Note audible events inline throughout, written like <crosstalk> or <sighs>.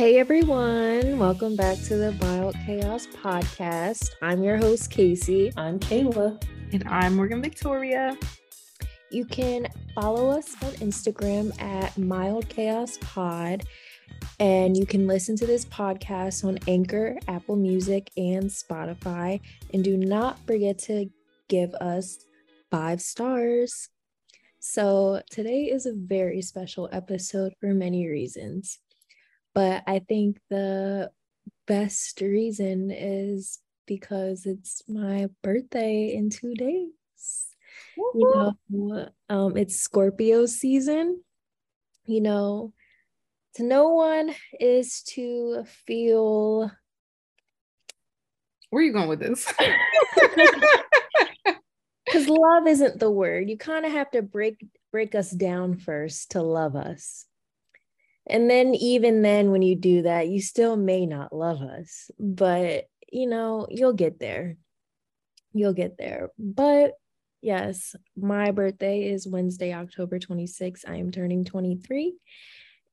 Hey everyone, welcome back to the Mild Chaos podcast. I'm your host, Kacey. I'm Kayla. And I'm Morgan Victoria. You can follow us on Instagram at Mild Chaos Pod. And you can listen to this podcast on Anchor, Apple Music, and Spotify. And do not forget to give us five stars. So, today is a very special episode for many reasons. But I think the best reason is because it's my birthday in two days. You know, um, it's Scorpio season. You know, to no one is to feel. Where are you going with this? <laughs> Because love isn't the word. You kind of have to break break us down first to love us. And then, even then, when you do that, you still may not love us, but you know, you'll get there. You'll get there. But yes, my birthday is Wednesday, October 26th. I am turning 23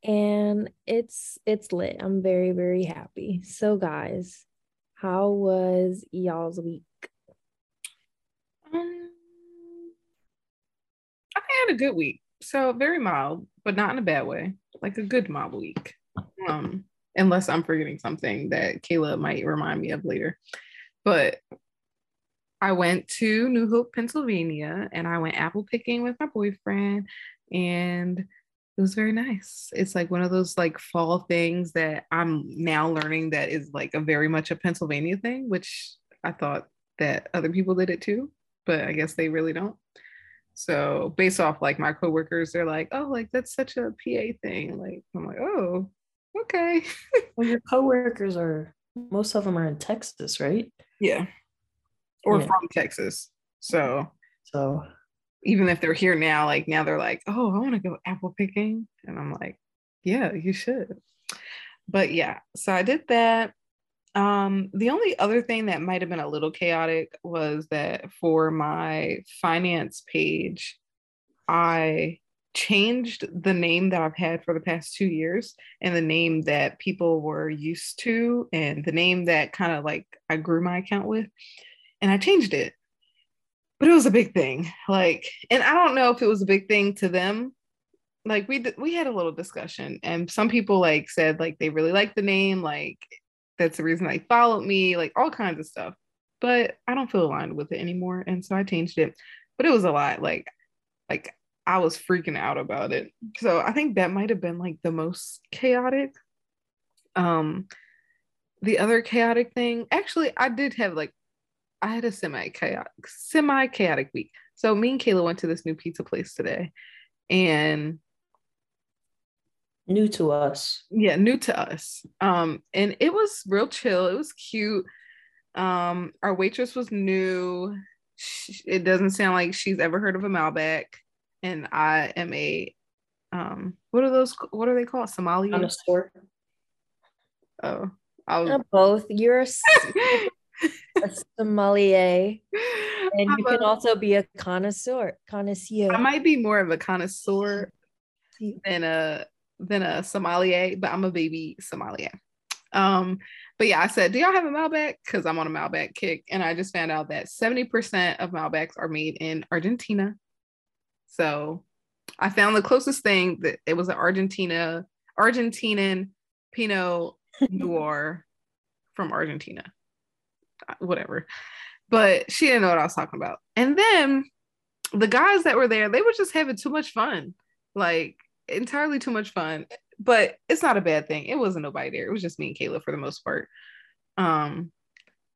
and it's it's lit. I'm very very happy. So guys, how was y'all's week? Um, I had a good week. So very mild, but not in a bad way like a good mob week. Um, unless I'm forgetting something that Kayla might remind me of later. But I went to New Hope, Pennsylvania, and I went apple picking with my boyfriend, and it was very nice. It's like one of those like fall things that I'm now learning that is like a very much a Pennsylvania thing, which I thought that other people did it too, but I guess they really don't. So based off like my coworkers, they're like, oh, like that's such a PA thing. Like I'm like, oh, okay. <laughs> well, your coworkers are most of them are in Texas, right? Yeah. Or yeah. from Texas. So so even if they're here now, like now they're like, oh, I want to go apple picking. And I'm like, yeah, you should. But yeah, so I did that. Um, the only other thing that might have been a little chaotic was that for my finance page, I changed the name that I've had for the past two years and the name that people were used to and the name that kind of like I grew my account with. And I changed it. But it was a big thing. Like, and I don't know if it was a big thing to them. Like we we had a little discussion and some people like said like they really liked the name, like that's the reason they followed me, like all kinds of stuff. But I don't feel aligned with it anymore. And so I changed it. But it was a lot. Like, like I was freaking out about it. So I think that might have been like the most chaotic. Um the other chaotic thing, actually, I did have like I had a semi chaotic, semi chaotic week. So me and Kayla went to this new pizza place today, and new to us. Yeah, new to us. Um, and it was real chill. It was cute. Um, our waitress was new. She, it doesn't sound like she's ever heard of a Malbec. And I am a um, what are those? What are they called? Somali connoisseur. Oh, I was both. You're a, <laughs> a sommelier, and you can also be a connoisseur. Connoisseur. I might be more of a connoisseur than a than a sommelier, but I'm a baby sommelier. Um, but yeah, I said, do y'all have a Malbec? Because I'm on a Malbec kick. And I just found out that 70% of Malbecs are made in Argentina. So I found the closest thing that it was an Argentina, Argentinian Pinot Noir <laughs> from Argentina. Uh, whatever. But she didn't know what I was talking about. And then the guys that were there, they were just having too much fun. Like entirely too much fun, but it's not a bad thing. It wasn't nobody there. It was just me and Kayla for the most part. Um,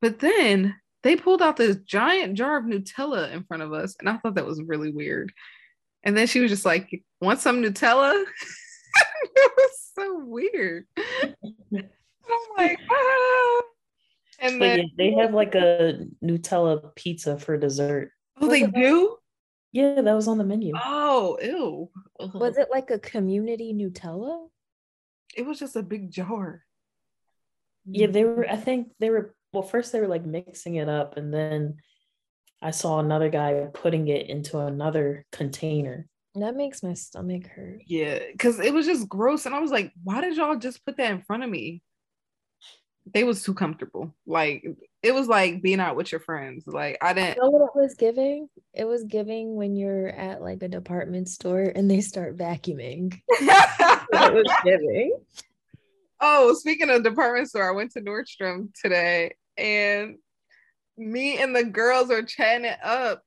but then they pulled out this giant jar of Nutella in front of us, and I thought that was really weird. And then she was just like, "Want some Nutella?" <laughs> it was so weird. I'm like, ah. And but then yeah, they have like a Nutella pizza for dessert. Oh, they do? Yeah, that was on the menu. Oh, ew. Uh-huh. Was it like a community Nutella? It was just a big jar. Yeah, they were, I mm. think they were, well, first they were like mixing it up, and then I saw another guy putting it into another container. That makes my stomach hurt. Yeah, because it was just gross, and I was like, why did y'all just put that in front of me? They was too comfortable. Like it was like being out with your friends. Like I didn't. You know what it was giving? It was giving when you're at like a department store and they start vacuuming. <laughs> it was giving. Oh, speaking of department store, I went to Nordstrom today, and me and the girls are chatting it up.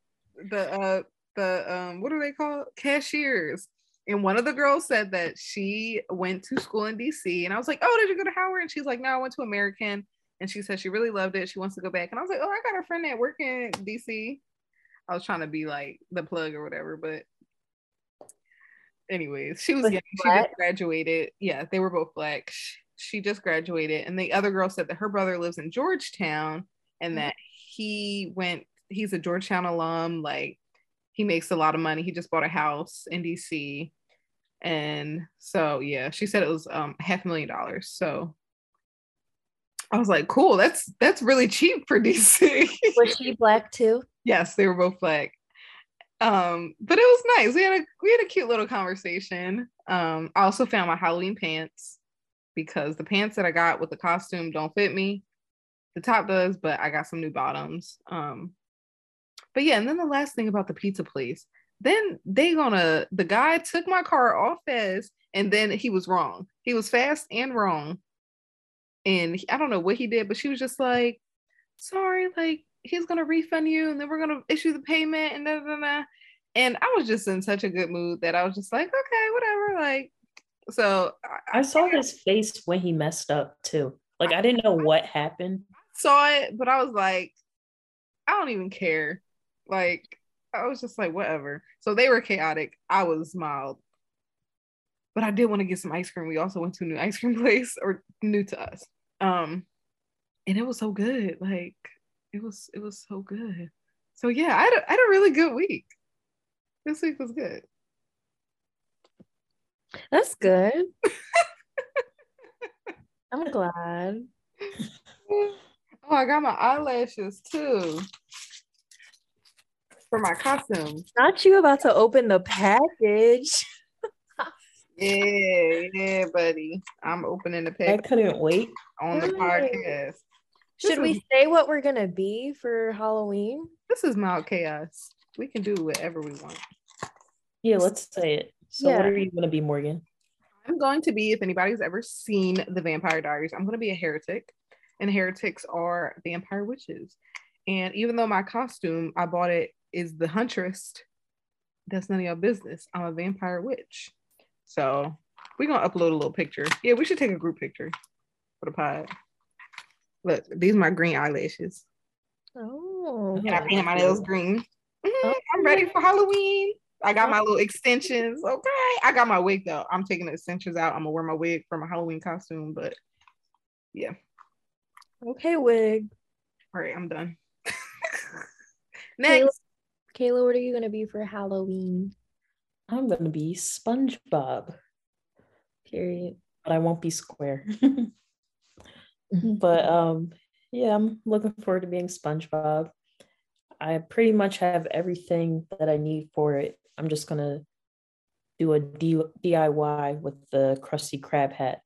The uh the um what are they called? Cashiers. And one of the girls said that she went to school in DC. And I was like, Oh, did you go to Howard? And she's like, No, I went to American. And she said she really loved it. She wants to go back. And I was like, Oh, I got a friend that work in DC. I was trying to be like the plug or whatever, but anyways, she was, young. She just graduated. Yeah, they were both black. She just graduated. And the other girl said that her brother lives in Georgetown and mm-hmm. that he went, he's a Georgetown alum, like he makes a lot of money. He just bought a house in DC. And so yeah, she said it was um half a million dollars. So I was like, cool, that's that's really cheap for DC. <laughs> was she black too? Yes, they were both black. Um, but it was nice. We had a we had a cute little conversation. Um, I also found my Halloween pants because the pants that I got with the costume don't fit me. The top does, but I got some new bottoms. Um, but yeah, and then the last thing about the pizza place, then they gonna the guy took my car off fast and then he was wrong. He was fast and wrong. And I don't know what he did, but she was just like, sorry, like he's gonna refund you and then we're gonna issue the payment and da, da, da. and I was just in such a good mood that I was just like, okay, whatever. Like, so I, I saw his face when he messed up too. Like I didn't know what happened. Saw it, but I was like, I don't even care. Like I was just like, whatever. So they were chaotic. I was mild. But I did want to get some ice cream. We also went to a new ice cream <laughs> place or new to us. Um, and it was so good. Like it was, it was so good. So yeah, I had a, I had a really good week. This week was good. That's good. I'm glad. <laughs> Oh, I got my eyelashes too for my costume. Not you about to open the package. Yeah, yeah, buddy. I'm opening the pack. I couldn't wait on the podcast. Should we say what we're gonna be for Halloween? This is mild chaos. We can do whatever we want. Yeah, let's say it. So, yeah. what are you gonna be, Morgan? I'm going to be, if anybody's ever seen the Vampire Diaries, I'm going to be a heretic, and heretics are vampire witches. And even though my costume, I bought it is the huntress. That's none of your business. I'm a vampire witch. So we're gonna upload a little picture. Yeah, we should take a group picture for the pod. Look, these are my green eyelashes. Oh, and I painted my nails green. Mm-hmm. Oh. I'm ready for Halloween. I got my little extensions. Okay. I got my wig though. I'm taking the extensions out. I'm gonna wear my wig for my Halloween costume, but yeah. Okay, wig. All right, I'm done. <laughs> Next. Kayla, what are you gonna be for Halloween? I'm gonna be SpongeBob. Period. But I won't be square. <laughs> <laughs> but um, yeah, I'm looking forward to being SpongeBob. I pretty much have everything that I need for it. I'm just gonna do a D- DIY with the Krusty Krab hat.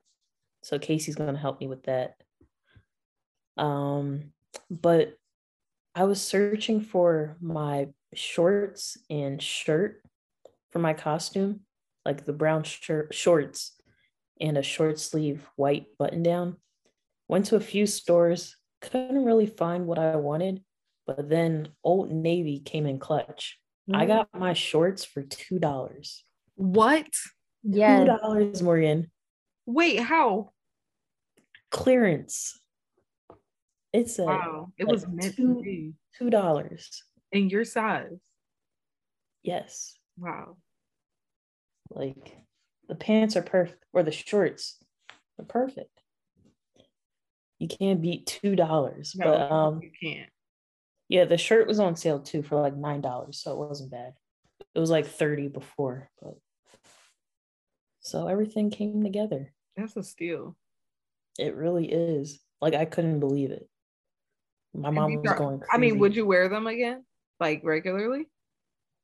So Kacey's gonna help me with that. Um, but I was searching for my shorts and shirt for my costume, like the brown shirt shorts and a short sleeve white button down. Went to a few stores, couldn't really find what I wanted, but then Old Navy came in clutch. Mm-hmm. I mm. got my shorts for two dollars. What? Yeah, two dollars, Morgan. Wait, how? Clearance. It's a wow. It like was meant two, to be two dollars in your size. Yes. Wow. Like the pants are perfect, or the shorts are perfect. You can't beat two dollars, no, but um, you can't. Yeah, the shirt was on sale too for like nine dollars, so it wasn't bad. It was like thirty before, but so everything came together. That's a steal. It really is. Like I couldn't believe it. My mom was going. Crazy. I mean, would you wear them again, like regularly?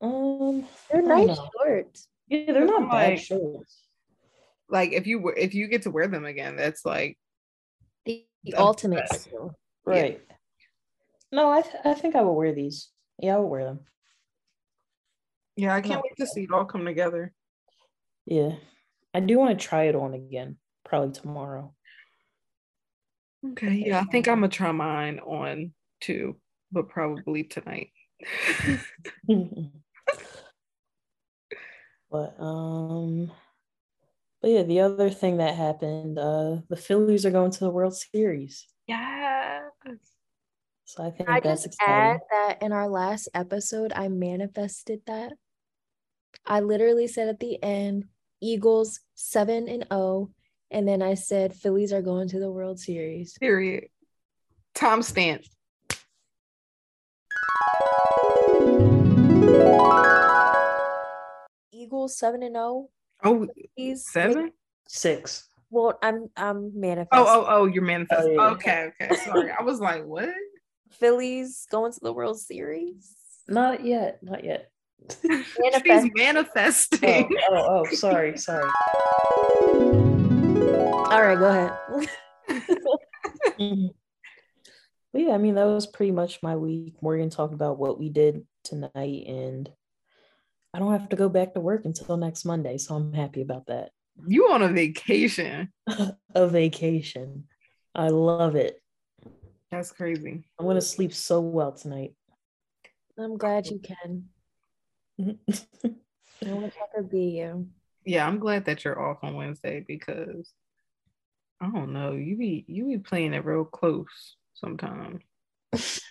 Um, They're don't nice know. shorts. Yeah, they're not bad Like- shorts. Like if you were if you get to wear them again, that's like The, the The ultimate best. skill. Yeah. Right. No, I th- I think I will wear these. Yeah, I will wear them. yeah, I can't Not wait to see it all come together. Yeah. I do want to try it on again, probably tomorrow. Okay, yeah, I think I'm gonna try mine on too, but probably tonight. <laughs> <laughs> but um but yeah, the other thing that happened, uh the Phillies are going to the World Series. yes. So I think I that's just add that in our last episode, I manifested that. I literally said at the end, Eagles seven and oh, and then I said Phillies are going to the World Series. Period. Tom stamp. Eagles seven and oh. Oh, He's seven? Six. Well, I'm I'm manifesting. Oh, oh, oh, you're manifesting. Oh, yeah. Okay, okay. Sorry. I was like, what? <laughs> Phillies going to the World Series. Not yet, not yet. <laughs> Manifest. She's Oh, manifesting. oh, oh, oh sorry, <laughs> sorry. All right, go ahead. Yeah, I mean that was pretty much my week. Morgan talked about what we did tonight, and I don't have to go back to work until next Monday, so I'm happy about that. You on a vacation. <laughs> a vacation. I love it. That's crazy. I'm gonna sleep so well tonight. I'm glad you can. <laughs> I wish I could be you. Yeah, I'm glad that you're off on Wednesday because I don't know, you be you be playing it real close sometimes.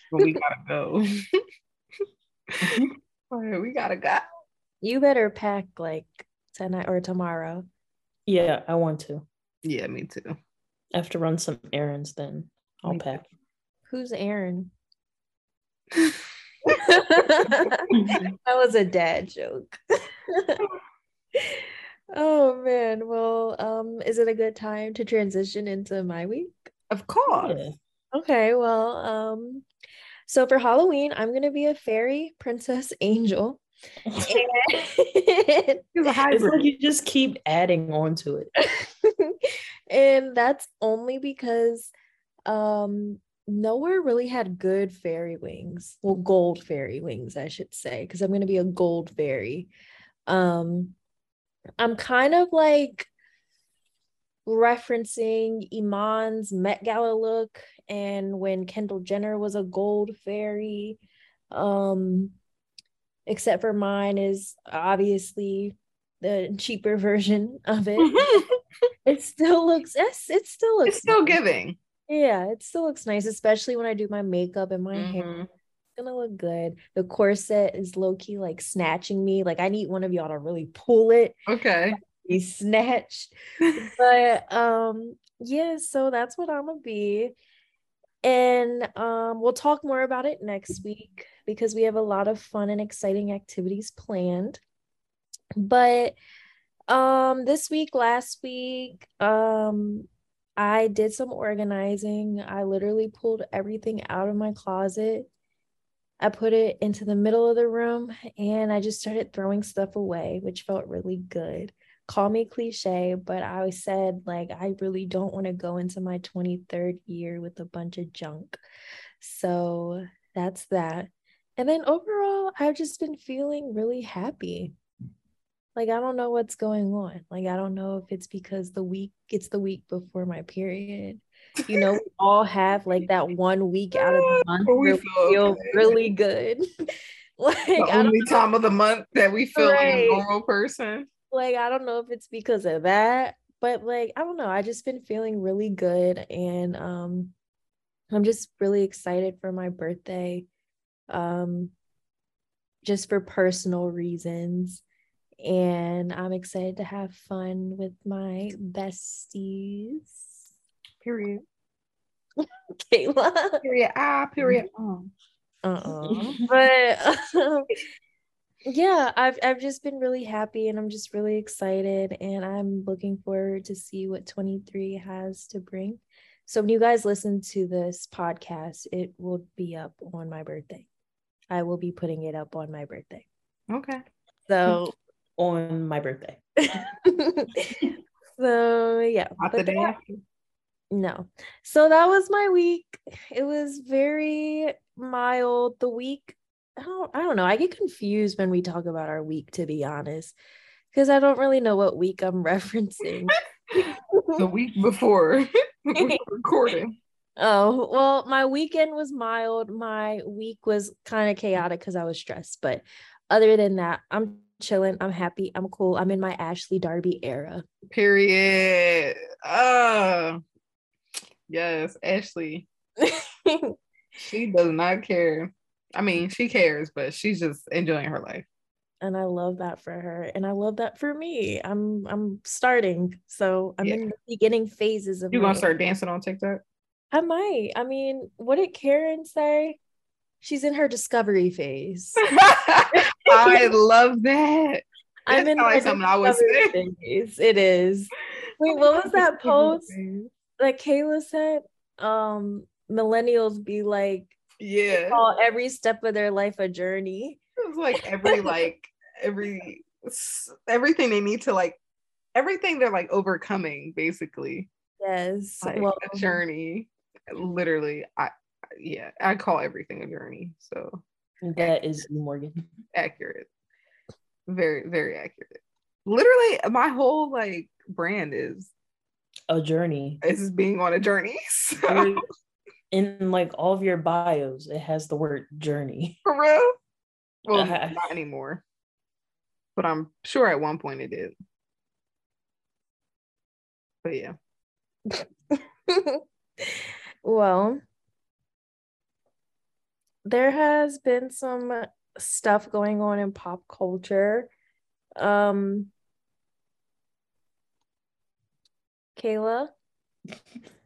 When we gotta go. <laughs> All right, we gotta go. You better pack like tonight or tomorrow. yeah, I want to. Yeah, me too. I have to run some errands, then I'll Me too. pack. Who's Aaron? <laughs> <laughs> that was a dad joke. <laughs> oh man. Well, um, is it a good time to transition into my week? Of course. Yeah. Okay, well, um, so for Halloween, I'm gonna be a fairy princess angel. <laughs> It's like you just keep adding on to it. <laughs> and that's only because um nowhere really had good fairy wings. Well gold fairy wings i should say because i'm going to be a gold fairy. Um i'm kind of like referencing iman's met gala look and when kendall jenner was a gold fairy. Um except for mine is obviously the cheaper <laughs> version of it <laughs> it still looks yes it still looks it's still nice. giving. yeah it still looks nice especially when i do my makeup and my hair Mhm. it's gonna look good the corset is low-key like snatching me like i need one of y'all to really pull it Okay. be snatched but um yeah so that's what i'm gonna be and um we'll talk more about it next week because we have a lot of fun and exciting activities planned. But um this week last week um i did some organizing. I literally pulled everything out of my closet. I put it into the middle of the room and i just started throwing stuff away which felt really good call me cliche but i said like i really don't want to go into my 23rd year with a bunch of junk so that's that and then overall i've just been feeling really happy like I don't know what's going on. Like I don't know if it's because the week it's the week before my period. You know, we all have like that <laughs> one week out of the ah, month Where we feel feel okay. really good. <laughs> like The only time of the month that we feel like a normal person. Like I don't know if it's because of that, but like I don't know. I just been feeling really good and um I'm just really excited for my birthday. Um just for personal reasons. And I'm excited to have fun with my besties. Period. <laughs> Kayla. Period. Ah, period. Oh. Uh-uh. but <laughs> um, yeah, I've I've just been really happy and I'm just really excited and I'm looking forward to see what 23 has to bring. So when you guys listen to this podcast, it will be up on my birthday. I will be putting it up on my birthday. Okay. So <laughs> on my birthday. <laughs> so yeah. Not the day after. no. So that was my week. It was very mild. The week, I don't I don't know. I get confused when we talk about our week, to be honest. Because I don't really know what week I'm <laughs> referencing. The week before <laughs> we <laughs> recording. Oh, well, my weekend was mild. My week was kind of chaotic because I was stressed. But other than that, I'm chilling. I'm happy. I'm cool. I'm in my Ashley Darby era. Period. Uh yes, Ashley. She does not care. I mean, she cares, but she's just enjoying her life. and I love that for her. And I love that for me. I'm I'm starting. So I'm Yeah. in the beginning phases of You gonna start dancing on TikTok? I might. I mean, what did Karen say? She's in her discovery phase. <laughs> I love that. I'm in like my something I discovery <laughs> phase. It is. Wait, what was that post that Kayla said? Um, millennials be like Yeah. call every step of their life a journey. It's like every like every everything they need to like everything they're like overcoming basically. Yes. Like well, a journey. Literally, I yeah, I call everything a journey. So That is you, Morgan. accurate. Very, very accurate. Literally, my whole like brand is A journey. is being on a journey. <laughs> So You're- In like all of your bios, it has the word journey. for real. Well, Uh-huh. not <laughs> anymore. But I'm sure at one point it did. But yeah. <laughs> well, there has been some stuff going on in pop culture. Um, Kayla, <laughs>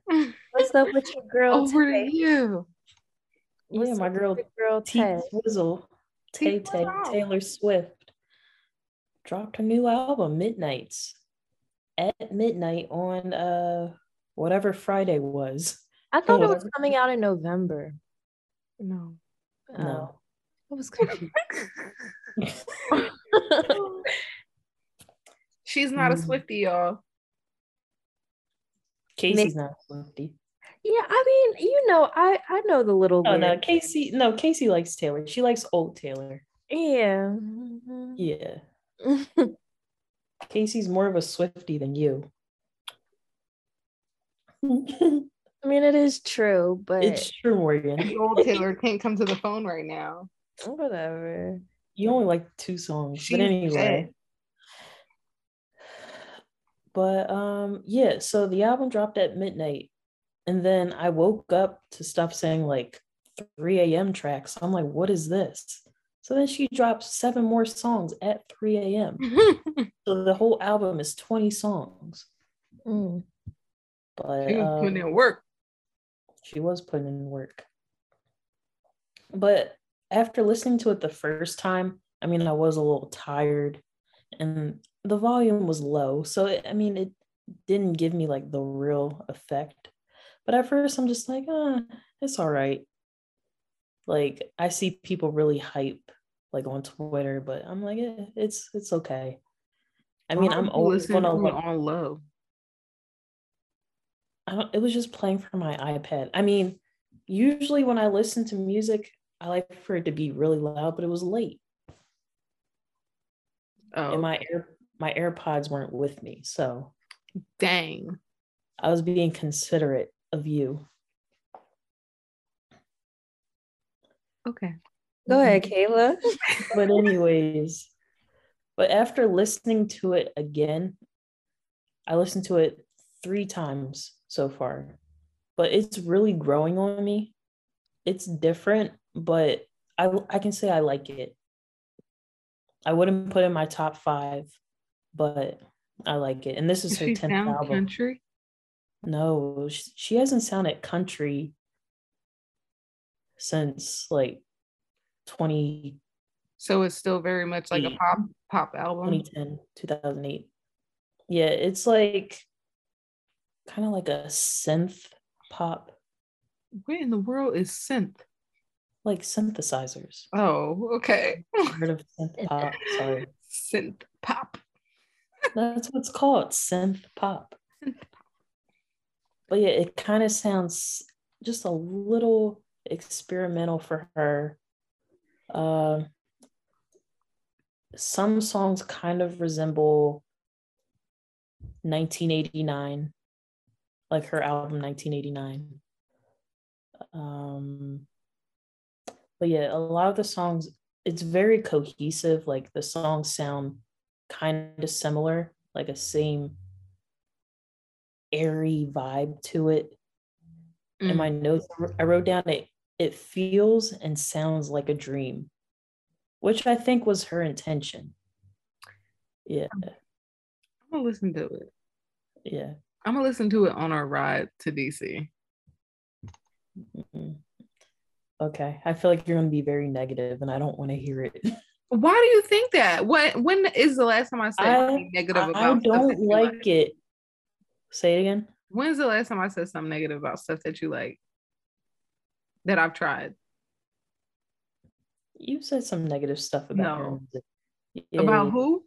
what's up with your girl Over to Tay? you. What's yeah, my girl your girl T Tay? Tay Tay, Taylor Swift dropped her new album, Midnights, at midnight on uh whatever Friday was. I thought it was coming out in November. No. No. Oh, I was confused. <laughs> <laughs> She's not a Mm. Swifty, y'all. Kacey's not a Swifty. yeah, I mean, you know, I I know the little Oh no, lyrics. Kacey. No, Kacey likes Taylor. She likes old Taylor. Yeah. Yeah, <laughs> Kacey's more of a Swifty than you. I mean, it is true, but it's true, Morgan. The old Taylor can't come to the phone right now. whatever. You only like two songs, She's but anyway. But um, yeah. So the album dropped at midnight, and then I woke up to stuff saying like 3 a.m. tracks. I'm like, what is this? So then she dropped seven more songs at 3 a.m. <laughs> So the whole album is 20 songs. Mm. But She was um, putting in work. she was putting in work. But after listening to it the first time, I mean, I was a little tired and the volume was low. So, it, I mean, it didn't give me like the real effect. But at first, I'm just like, uh, it's all right. Like, I see people really hype like on Twitter, but I'm like, eh, it's it's okay. I mean, I'm always gonna to like, on low. I don't, it was just playing from my iPad. I mean, usually when I listen to music, I like for it to be really loud, but it was late Oh, and my air my AirPods weren't with me, so dang. I was being considerate of you. Okay. Go mm-hmm. ahead, Kayla. <laughs> But anyways, but after listening to it again, I listened to it three times so far, but it's really growing on me. It's different, but I I can say I like it. I wouldn't put in my top five, but I like it. And this is Does her tenth album. country? No, she, she hasn't sounded country since like 20, So it's still very much like a pop pop album. 2010, 2008. Yeah, it's like kind of like a synth pop, What in the world is synth? like synthesizers. Oh, okay. Heard of synth <laughs> pop? Sorry, Synth pop. That's what it's called, synth pop. But yeah, it kind of sounds just a little experimental for her. Uh, some songs kind of resemble 1989, like her album 1989. Um, but yeah, a lot of the songs, it's very cohesive. Like the songs sound kind of similar, like a same airy vibe to it. In my notes, I wrote down it it feels and sounds like a dream, which I think was her intention. Yeah, I'm gonna listen to it. yeah. I'm gonna listen to it on our ride to DC. mhm. Okay, I feel like you're gonna be very negative, and I don't want to hear it. <laughs> Why do you think that? What? when is the last time I said I, something negative about stuff that don't you like it. Say it again. When's the last time I said something negative about stuff that you like? That I've tried. You said some negative stuff about her No. music. About who?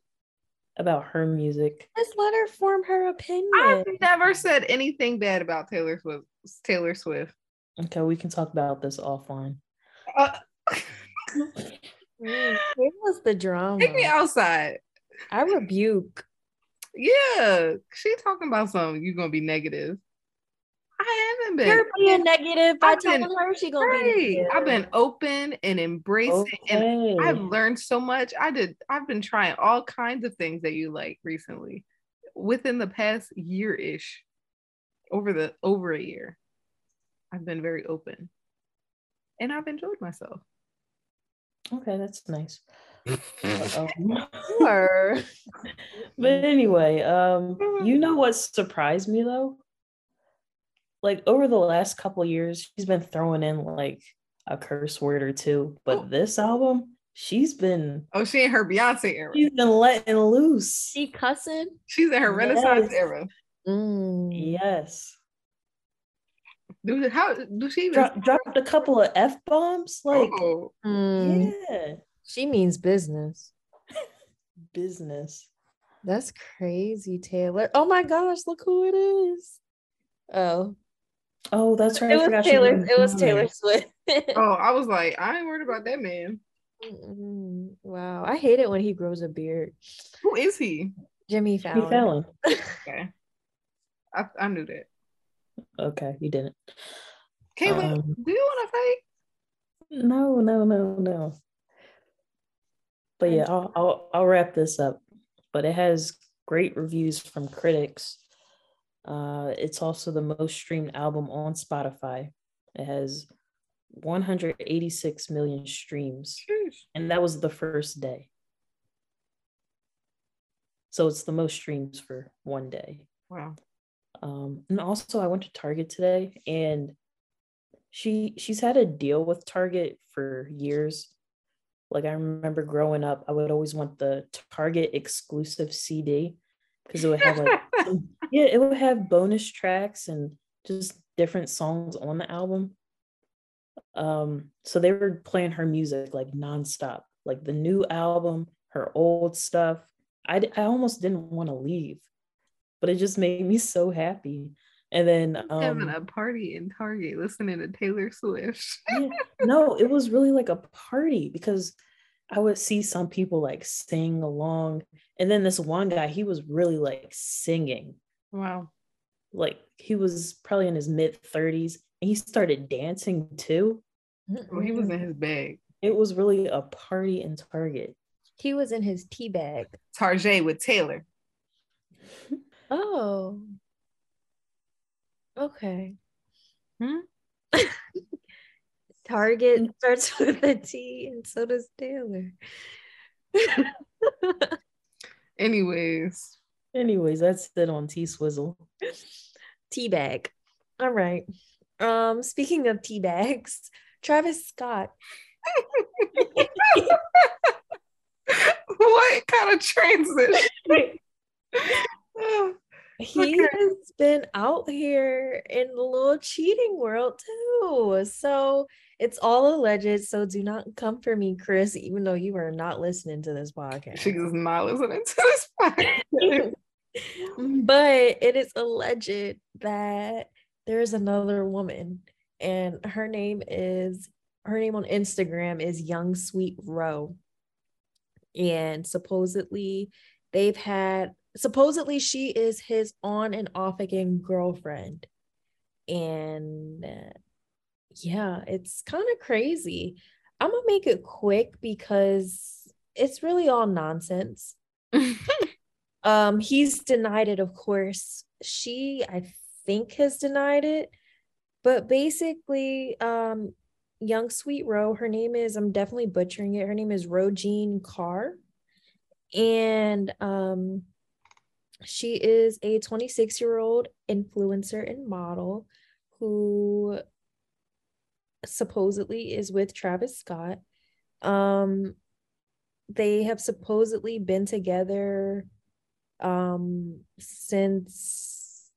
About her music. Just let her form her opinion. I've never said anything bad about Taylor Swift. Taylor Swift. Okay, we can talk about this offline. Uh, <laughs> <laughs> Mm, where was the drama? take me outside. I rebuke. Yeah, she talking about something. You gonna be negative. I haven't been. You're being negative by I've been- telling her she gonna Right. be negative. I've been open and embracing, and I've learned so much. I did. I've been trying all kinds of things that you like recently, within the past year ish, over the over a year. I've been very open, and I've enjoyed myself. Okay, that's nice. Um, <laughs> Sure. but anyway, um, you know what surprised me though? Like over the last couple years, she's been throwing in like a curse word or two, but Oh. this album, she's been Oh, she in her Beyonce era. she's been letting loose. She cussing? She's in her Renaissance Yes. era. Mm. Yes. Do how do she? Dro- dropped a couple of F bombs. Like, oh, Mm. yeah, She means business. <laughs> business. That's crazy, Taylor. Oh my gosh, look who it is. Oh, Oh, that's right. it was Taylor. It was Taylor. Swift. <laughs> oh, I was like, I ain't worried about that man. Mm, wow, I hate it when he grows a beard. Who is he? Jimmy He Fallon. Fallon. Okay, I, I knew that. Okay, you didn't. Kayla, Um, do you want to fight? No, no, no, no. But yeah, I'll, I'll I'll wrap this up. But it has great reviews from critics. Uh, it's also the most streamed album on Spotify. It has 186 million streams, and that was the first day. So it's the most streams for one day. Wow. Um, and also I went to Target today and she she's had a deal with Target for years. Like I remember growing up, I would always want the Target exclusive CD because it would have like <laughs> yeah, it would have bonus tracks and just different songs on the album. Um, so they were playing her music like nonstop, like the new album, her old stuff. I I almost didn't want to leave, but it just made me so happy. And then Having um, a party in Target listening to Taylor Swift. yeah, <laughs> no, it was really like a party because I would see some people like sing along. And then this one guy, he was really like singing. wow. Like he was probably in his mid 30s and he started dancing too. Well, he was in his bag. It was really a party in Target. He was in his tea bag. Tarjay with Taylor. <laughs> Oh. Okay. Hmm? <laughs> Target starts <laughs> with a T and so does Taylor. <laughs> Anyways, Anyways, that's it on T Swizzle. tea bag. All right. Um, speaking of tea bags, Travis Scott. what kind of transition? He Okay. has been out here in the little cheating world too. So it's all alleged. So do not come for me, Chris, even though you are not listening to this podcast. She is not listening to this podcast. <laughs> <laughs> but it is alleged that there's another woman, and her name is her name on Instagram is Young Sweet Row. And supposedly they've had supposedly she is his on and off again girlfriend. And uh, yeah, it's kind of crazy. I'm gonna make it quick because it's really all nonsense. <laughs> Um, he's denied it, of course. She, I think, has denied it. But basically, um, young sweet Ro, her name is, I'm definitely butchering it. Her name is Rojean Kar. And um she is a 26 year old influencer and model who supposedly is with Travis Scott. Um, they have supposedly been together um since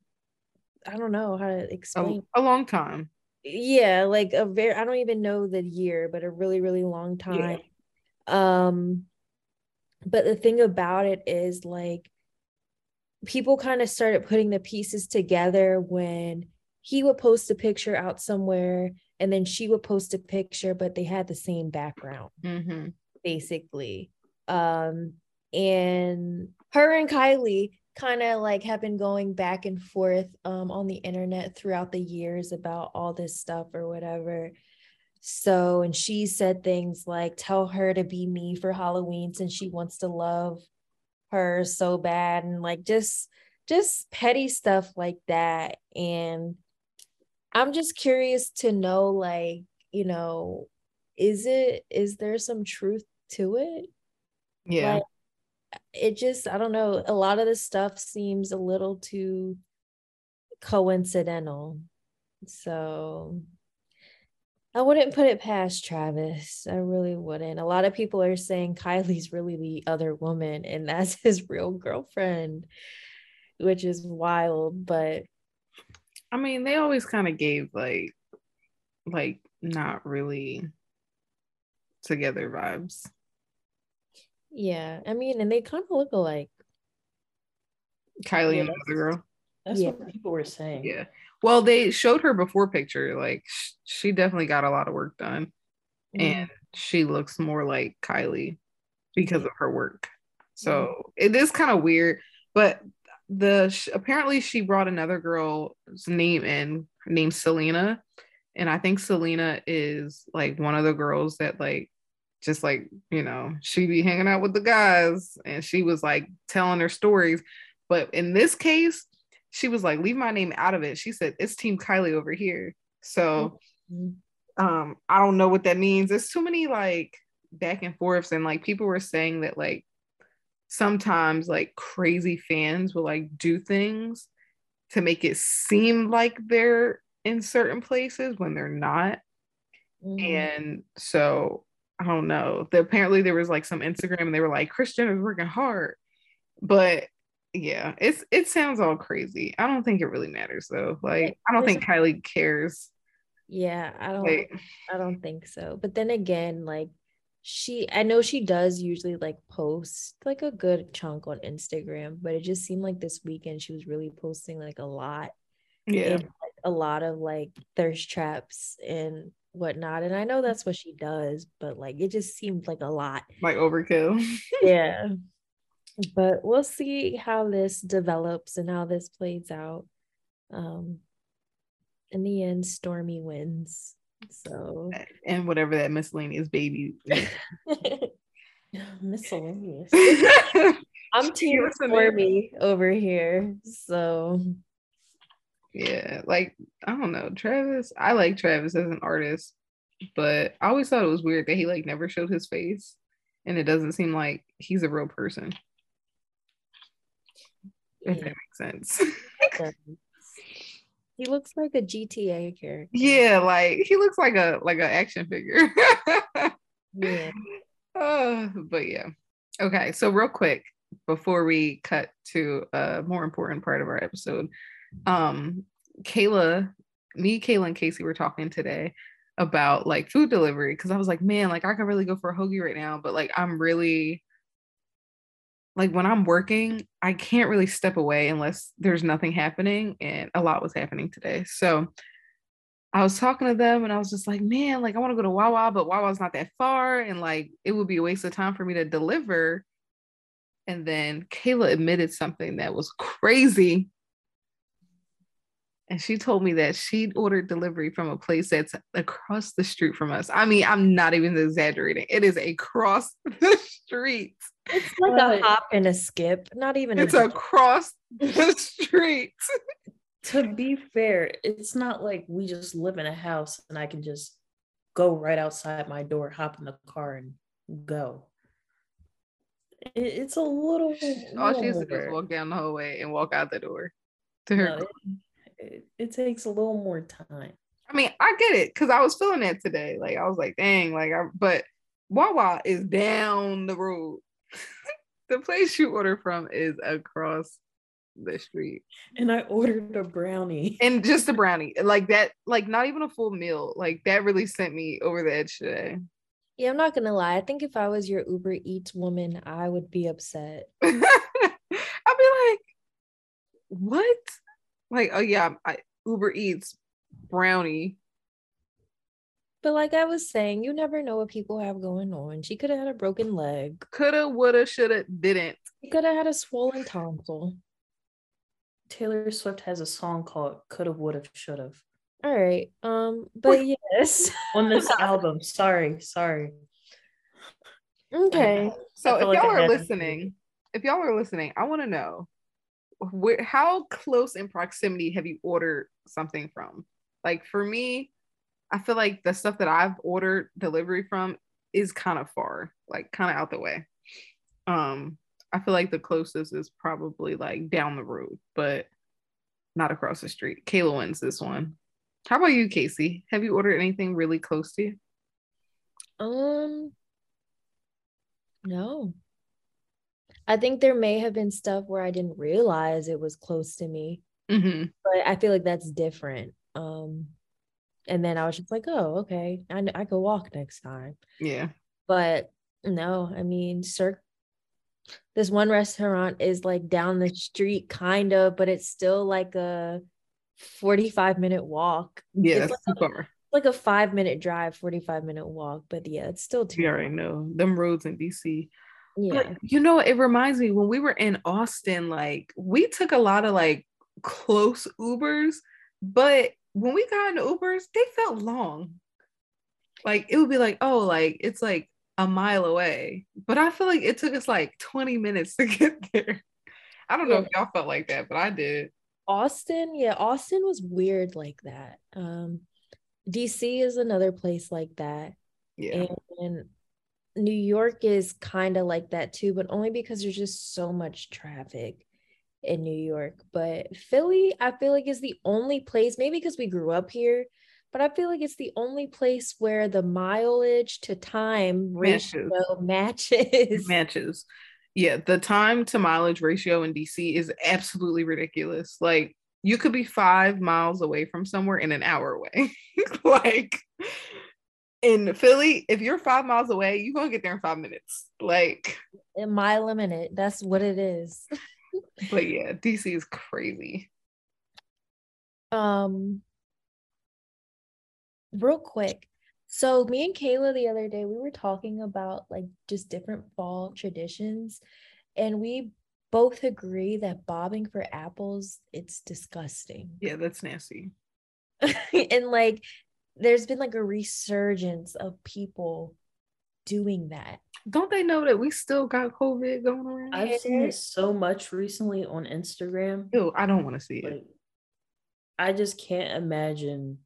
I don't know how to a, explain. a long time. Yeah, like a very I don't even know the year, but a really really long time. Um but the thing about it is like people kind of started putting the pieces together when he would post a picture out somewhere and then she would post a picture but they had the same background hmm basically. Um, and her and Kylie kind of like have been going back and forth um, on the internet throughout the years about all this stuff or whatever. So, and she said things like, tell her to be me for Halloween since she wants to love her so bad, and like just, just petty stuff like that. And I'm just curious to know, like, you know, is it, is there some truth to it? Yeah. Like, it just i don't know a lot of the stuff seems a little too coincidental so i wouldn't put it past travis i really wouldn't a lot of people are saying kylie's really the other woman and that's <laughs> his real girlfriend which is wild but I mean, they always kind of gave like, like not really together vibes. yeah i mean and they kind of look alike Kylie and the other girl. That's Yeah. what people were saying. Yeah. Well, they showed her before picture. Like she definitely got a lot of work done, mm-hmm. and she looks more like Kylie because mm-hmm. of her work. Mm-hmm. So it is kind of weird, but the sh- apparently she brought another girl's name in named Selena, and I think Selena is like one of the girls that like just like you know she be hanging out with the guys, and she was like telling her stories. But in this case, she was like, leave my name out of it. She said, it's Team Kylie over here. So Mhm. um, I don't know what that means. There's too many like back and forths, and like people were saying that like sometimes like crazy fans will like do things to make it seem like they're in certain places when they're not. Mhm. And so I don't know. The, apparently there was like some Instagram and they were like, Christian is working hard. But yeah, it's it sounds all crazy. I don't think it really matters though. Like I don't think Kylie cares. yeah i don't Like I don't think so. But then again, like she I know she does usually like post like a good chunk on Instagram, but it just seemed like this weekend she was really posting like a lot yeah. and like, a lot of like thirst traps and whatnot. And I know that's what she does, but like it just seemed like a lot. Like overkill. <laughs> Yeah. But we'll see how this develops and how this plays out. Um in the end, Stormy wins. So and whatever that miscellaneous baby. <laughs> <laughs> Miscellaneous. <laughs> I'm team Stormy over here. So yeah, like I don't know, Travis. I like Travis as an artist, but I always thought it was weird that he like never showed his face, and it doesn't seem like he's a real person. If that makes sense. <laughs> he looks like a GTA character. yeah, like he looks like a like an action figure. <laughs> Yeah. Uh, but yeah. Okay, so real quick, before we cut to a more important part of our episode. Um, Kayla, me, Kayla, and Kacey were talking today about like food delivery because I was like, man, like I could really go for a hoagie right now, but like I'm really like when I'm working, I can't really step away unless there's nothing happening, and a lot was happening today. So I was talking to them and I was just like, man, like I want to go to Wawa, but Wawa's not that far. And like it would be a waste of time for me to deliver. And then Kayla admitted something that was crazy. And she told me that she'd ordered delivery from a place that's across the street from us. I mean, I'm not even exaggerating. It is across <laughs> the street. It's like a hop and a skip, not even. It's across the street to be fair, it's not like we just live in a house and I can just go right outside my door, hop in the car, and go. It, it's a little. All she has to do is walk down the hallway and walk out the door to her. No, it, it, it takes a little more time. I mean, I get it because I was feeling that today. Like I was like, dang, like I but Wawa is down the road. <laughs> the place you order from is across the street. And I ordered a brownie. And just a brownie. Like that, like not even a full meal. Like that really sent me over the edge today. Yeah, I'm not gonna lie. I think if I was your Uber Eats woman, I would be upset. <laughs> I'd be like, what? Like, oh yeah, I, Uber Eats brownie. But like I was saying, you never know what people have going on. She could have had a broken leg. Coulda, woulda, shoulda, didn't. She could have had a swollen tonsil. Taylor Swift has a song called Coulda, Woulda, Shoulda. All right. Um, but yes. <laughs> On this <laughs> album. Sorry, sorry. Okay. So if like y'all are listening, if y'all are listening, I want to know where how close in proximity have you ordered something from? Like for me, I feel like the stuff that I've ordered delivery from is kind of far, like kind of out the way. Um, I feel like the closest is probably like down the road, but not across the street. Kayla wins this one. How about you, Kacey? Have you ordered anything really close to you? Um, no. I think there may have been stuff where I didn't realize it was close to me, mm-hmm. but I feel like that's different. Um, and then I was just like, oh, okay, I I could walk next time. Yeah. But no, I mean, Cirque this one restaurant is like down the street kind of but it's still like a 45 minute walk yeah it's like, a, like a five minute drive 45 minute walk but yeah it's still too you already know them roads in dc yeah but, you know it reminds me when we were in austin like we took a lot of like close ubers but when we got into ubers they felt long like it would be like oh like it's like a mile away, but I feel like it took us like 20 minutes <laughs> to get there. I don't know if y'all felt like that, but I did. Austin, yeah, Austin was weird like that. Um, DC is another place like that. Yeah. And, and New York is kind of like that too, but only because there's just so much traffic in New York. But Philly, I feel like is the only place, maybe because we grew up here, but I feel like it's the only place where the mileage to time ratio matches. Matches. <laughs> Yeah, the time to mileage ratio in DC is absolutely ridiculous. Like you could be five miles away from somewhere in an hour away. <laughs> like in Philly, if you're five miles away, you're gonna get there in five minutes. Like a mile a minute. That's what it is. <laughs> but yeah, DC is crazy. Um real quick. So me and Kayla the other day we were talking about like just different fall traditions and we both agree that bobbing for apples it's disgusting. Yeah, that's nasty. <laughs> and like there's been like a resurgence of people doing that. Don't they know that we still got COVID going around? I've seen it so much recently on Instagram. Ew, I don't want to see it. I just can't imagine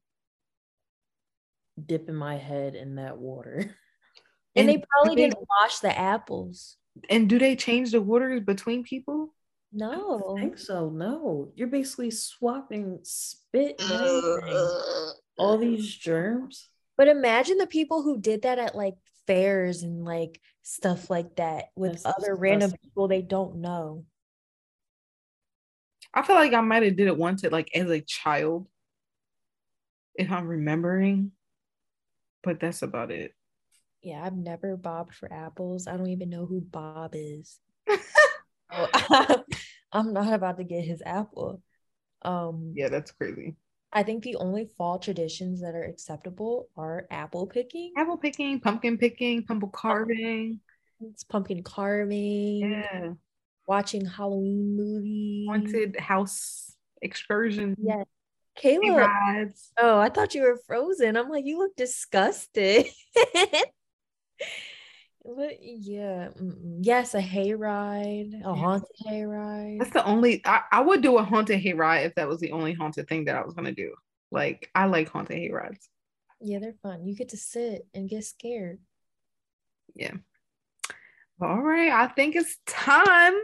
dipping my head in that water. And, <laughs> and they probably they, didn't wash the apples. And do they change the waters between people? No. I think so. No. You're basically swapping spit and all these germs. But imagine the people who did that at like fairs and like stuff like that with That's other random people they don't know. I feel like I might have did it once at like as a child, if I'm remembering. But that's about it. Yeah, I've never bobbed for apples. I don't even know who Bob is. <laughs> <laughs> I'm not about to get his apple. Um, Yeah, that's crazy. I think the only fall traditions that are acceptable are apple picking, Apple picking, pumpkin picking, pumpkin carving. it's pumpkin carving, Yeah. watching Halloween movies. Haunted house excursion. Yeah. Kayla. Oh, I thought you were frozen. I'm like, you look disgusted. <laughs> But yeah, yes, a hayride, a haunted hayride. That's the only I, I would do a haunted hayride if that was the only haunted thing that I was gonna do. Like I like haunted hayrides. Yeah, they're fun. You get to sit and get scared. Yeah. All right. I think it's time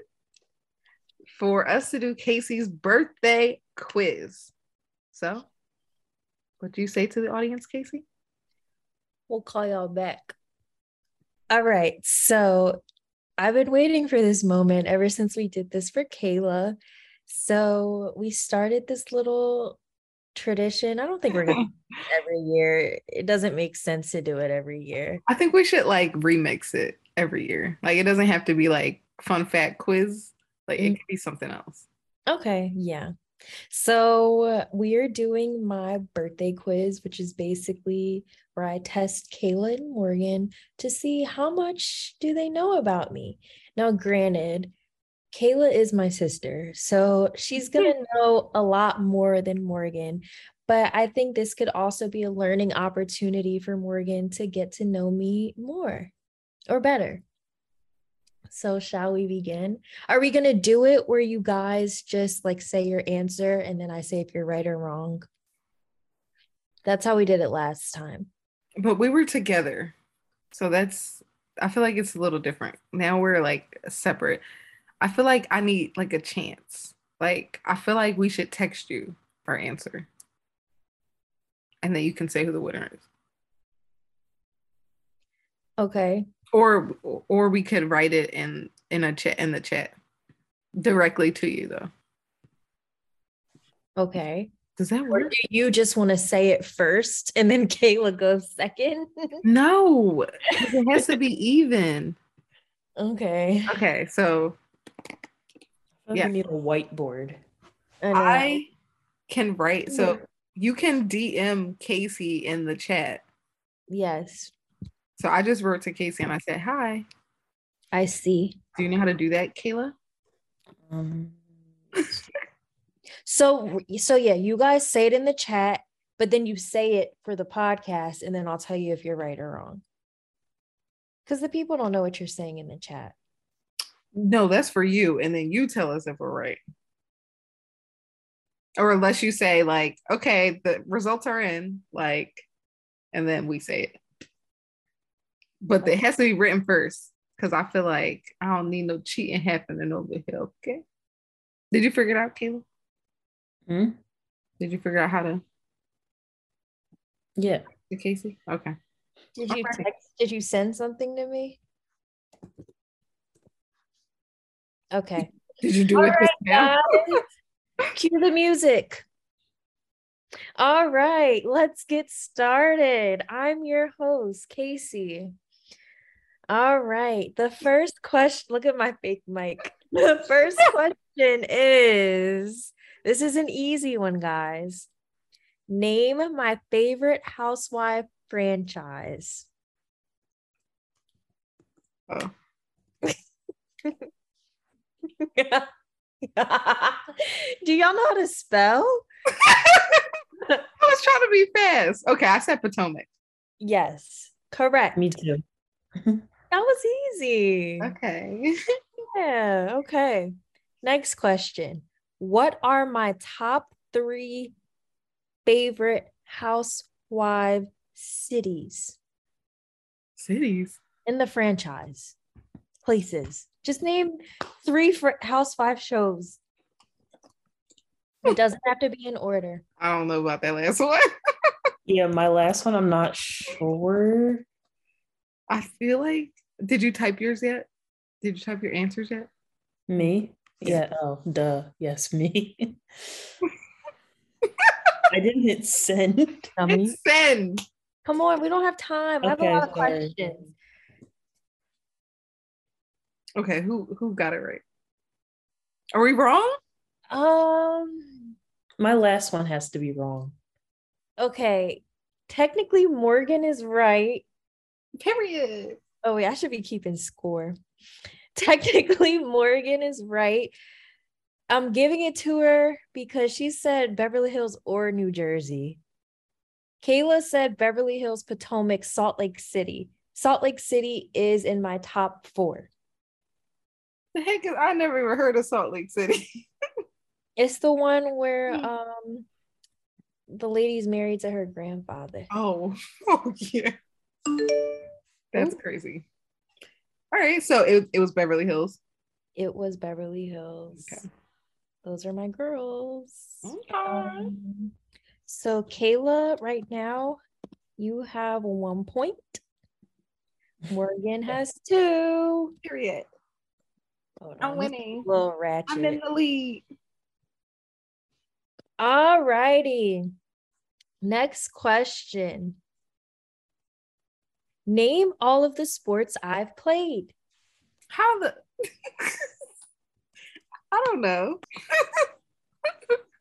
for us to do Kacey's birthday quiz. So, what do you say to the audience, Kacey? We'll call y'all back. All right. So I've been waiting for this moment ever since we did this for Kayla. So we started this little tradition. I don't think we're going <laughs> to every year. It doesn't make sense to do it every year. I think we should like remix it every year. Like it doesn't have to be like fun fact quiz. Like it Mm. could be something else. Okay, yeah. So uh, we are doing my birthday quiz, which is basically where I test Kayla and Morgan to see how much do they know about me. Now, granted, Kayla is my sister, so she's gonna <laughs> know a lot more than Morgan. But I think this could also be a learning opportunity for Morgan to get to know me more or better. So, shall we begin? Are we going to do it where you guys just like say your answer and then I say if you're right or wrong? That's how we did it last time. But we were together. So that's I feel like it's a little different. Now we're like separate. I feel like I need like a chance. Like I feel like we should text you our answer. And then you can say who the winner is. Okay. Or or we could write it in in a chat in the chat directly to you though. Okay. Does that Or work? do you just want to say it first and then <laughs> Kayla goes second? no it has to be even. okay. Okay, so I Yeah. we need a whiteboard. I. I can write. So you can DM Kacey in the chat. yes, So I just wrote to Kacey and I said, Hi. I see. Do you know how to do that, Kayla? Um, So so yeah, you guys say it in the chat, but then you say it for the podcast and then I'll tell you if you're right or wrong. Cuz the people don't know what you're saying in the chat. No, that's for you. And then you tell us if we're right. Or unless you say, like, okay, the results are in, like, and then we say it. But it has to be written first because I feel like I don't need no cheating happening over here. Okay. Did you figure it out, Kayla? hmm? Did you figure out how to Yeah. do Kacey? Okay. Did you Alright. text, did you send something to me? Okay. <laughs> Did you do it just now? Cue the music. All right, let's get started. I'm your host, Kacey. All right, the first question, look at my fake mic. <laughs> The first question is this is an easy one, guys. Name my favorite housewife franchise. Oh. <laughs> Do y'all know how to spell? <laughs> I was trying to be fast. Okay, I said Potomac. Yes, correct. Me too. That was easy. Okay. <laughs> Yeah, okay. Next question. What are my top three favorite housewife cities Cities. in the franchise? Places. Just name three fr- housewife shows. It doesn't have to be in order. I don't know about that last one. <laughs> Yeah, my last one, I'm not sure. I feel like did you type yours yet? Did you type your answers yet? Me? Yeah. Oh, duh. Yes, me. I didn't hit send. Dummy. Hit send. Come on, we don't have time. I have a lot of sorry. questions. Okay, who who got it right? Are we wrong? Um. My last one has to be wrong. Okay. Technically, Morgan is right. Period. Oh wait, I should be keeping score. <laughs> Technically, Morgan is right. I'm giving it to her because she said Beverly Hills or New Jersey. Kayla said Beverly Hills, Potomac, Salt Lake City. Salt Lake City is in my top four. The heck is I never even heard of Salt Lake City. <laughs> It's the one where Hmm. um the lady's married to her grandfather. Oh, <laughs> oh yeah. That's crazy. All right, so it, it was Beverly Hills. It was Beverly Hills. Okay. Those are my girls. Okay. Um, so Kayla, right now, you have one point. Morgan has two. Period. I'm winning. little I'm in the lead. All righty. Next question. Name all of the sports I've played. How the <laughs> I don't know.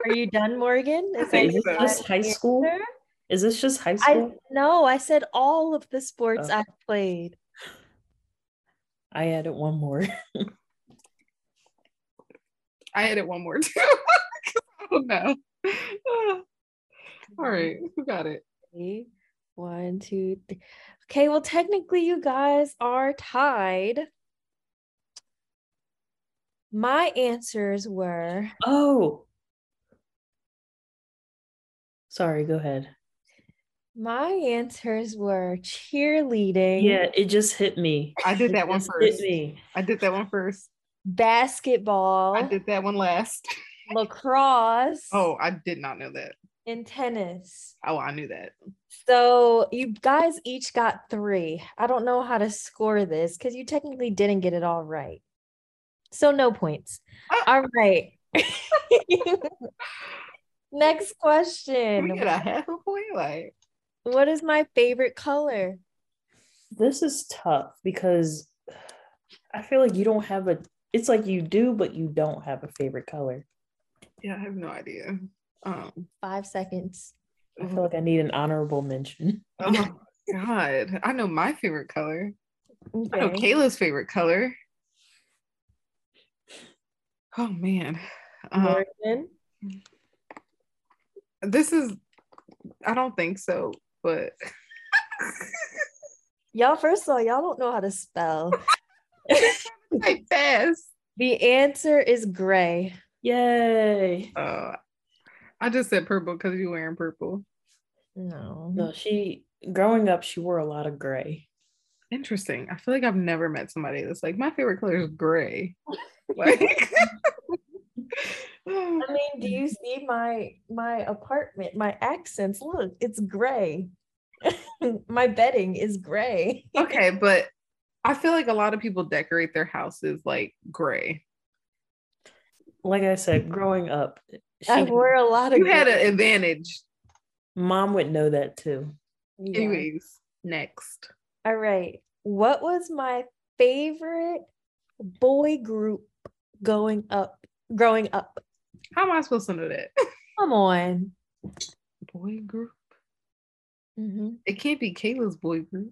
Are you done, Morgan? Is think that so. Just high school? answer? Is this just high I school? no, I said all of the sports Oh. I've played. I added one more. <laughs> I added one more too. <laughs> I don't know. <sighs> All right, who got it? Three, One, two, three. Okay, well, technically, you guys are tied. My answers were Oh. Sorry, go ahead. my answers were cheerleading, Yeah, it just hit me. I did that one just first. Hit me. I did that one first. basketball, I did that one last. lacrosse, Oh, I did not know that. and tennis. Oh, I knew that. So you guys each got three. I don't know how to score this because you technically didn't get it all right. So no points. Ah. All right. <laughs> Next question. we get a half a point? Like, What is my favorite color? This is tough because I feel like you don't have a it's like you do, but you don't have a favorite color. yeah, I have no idea. Um, Five seconds. I feel like I need an honorable mention. oh my God, I know my favorite color. I know Kayla's favorite color. Oh man, um, this is. I don't think so, but <laughs> Y'all, first of all, y'all don't know how to spell. <laughs> type fast. The answer is gray. Yay. Uh, I just said purple because you're wearing purple. No. No, she growing up, she wore a lot of gray. Interesting. I feel like I've never met somebody that's like my favorite color is gray. <laughs> Like, I mean, do you see my my apartment, my accents? Look, it's gray. <laughs> my bedding is gray. okay, but I feel like a lot of people decorate their houses like gray. Like I said, growing up, I wore a lot of You had an advantage. mom would know that too. Yeah. Anyways, next. All right. What was my favorite boy group going up growing up? How am I supposed to know that? <laughs> Come on. Boy group. Mhm. It can't be Kayla's boy group.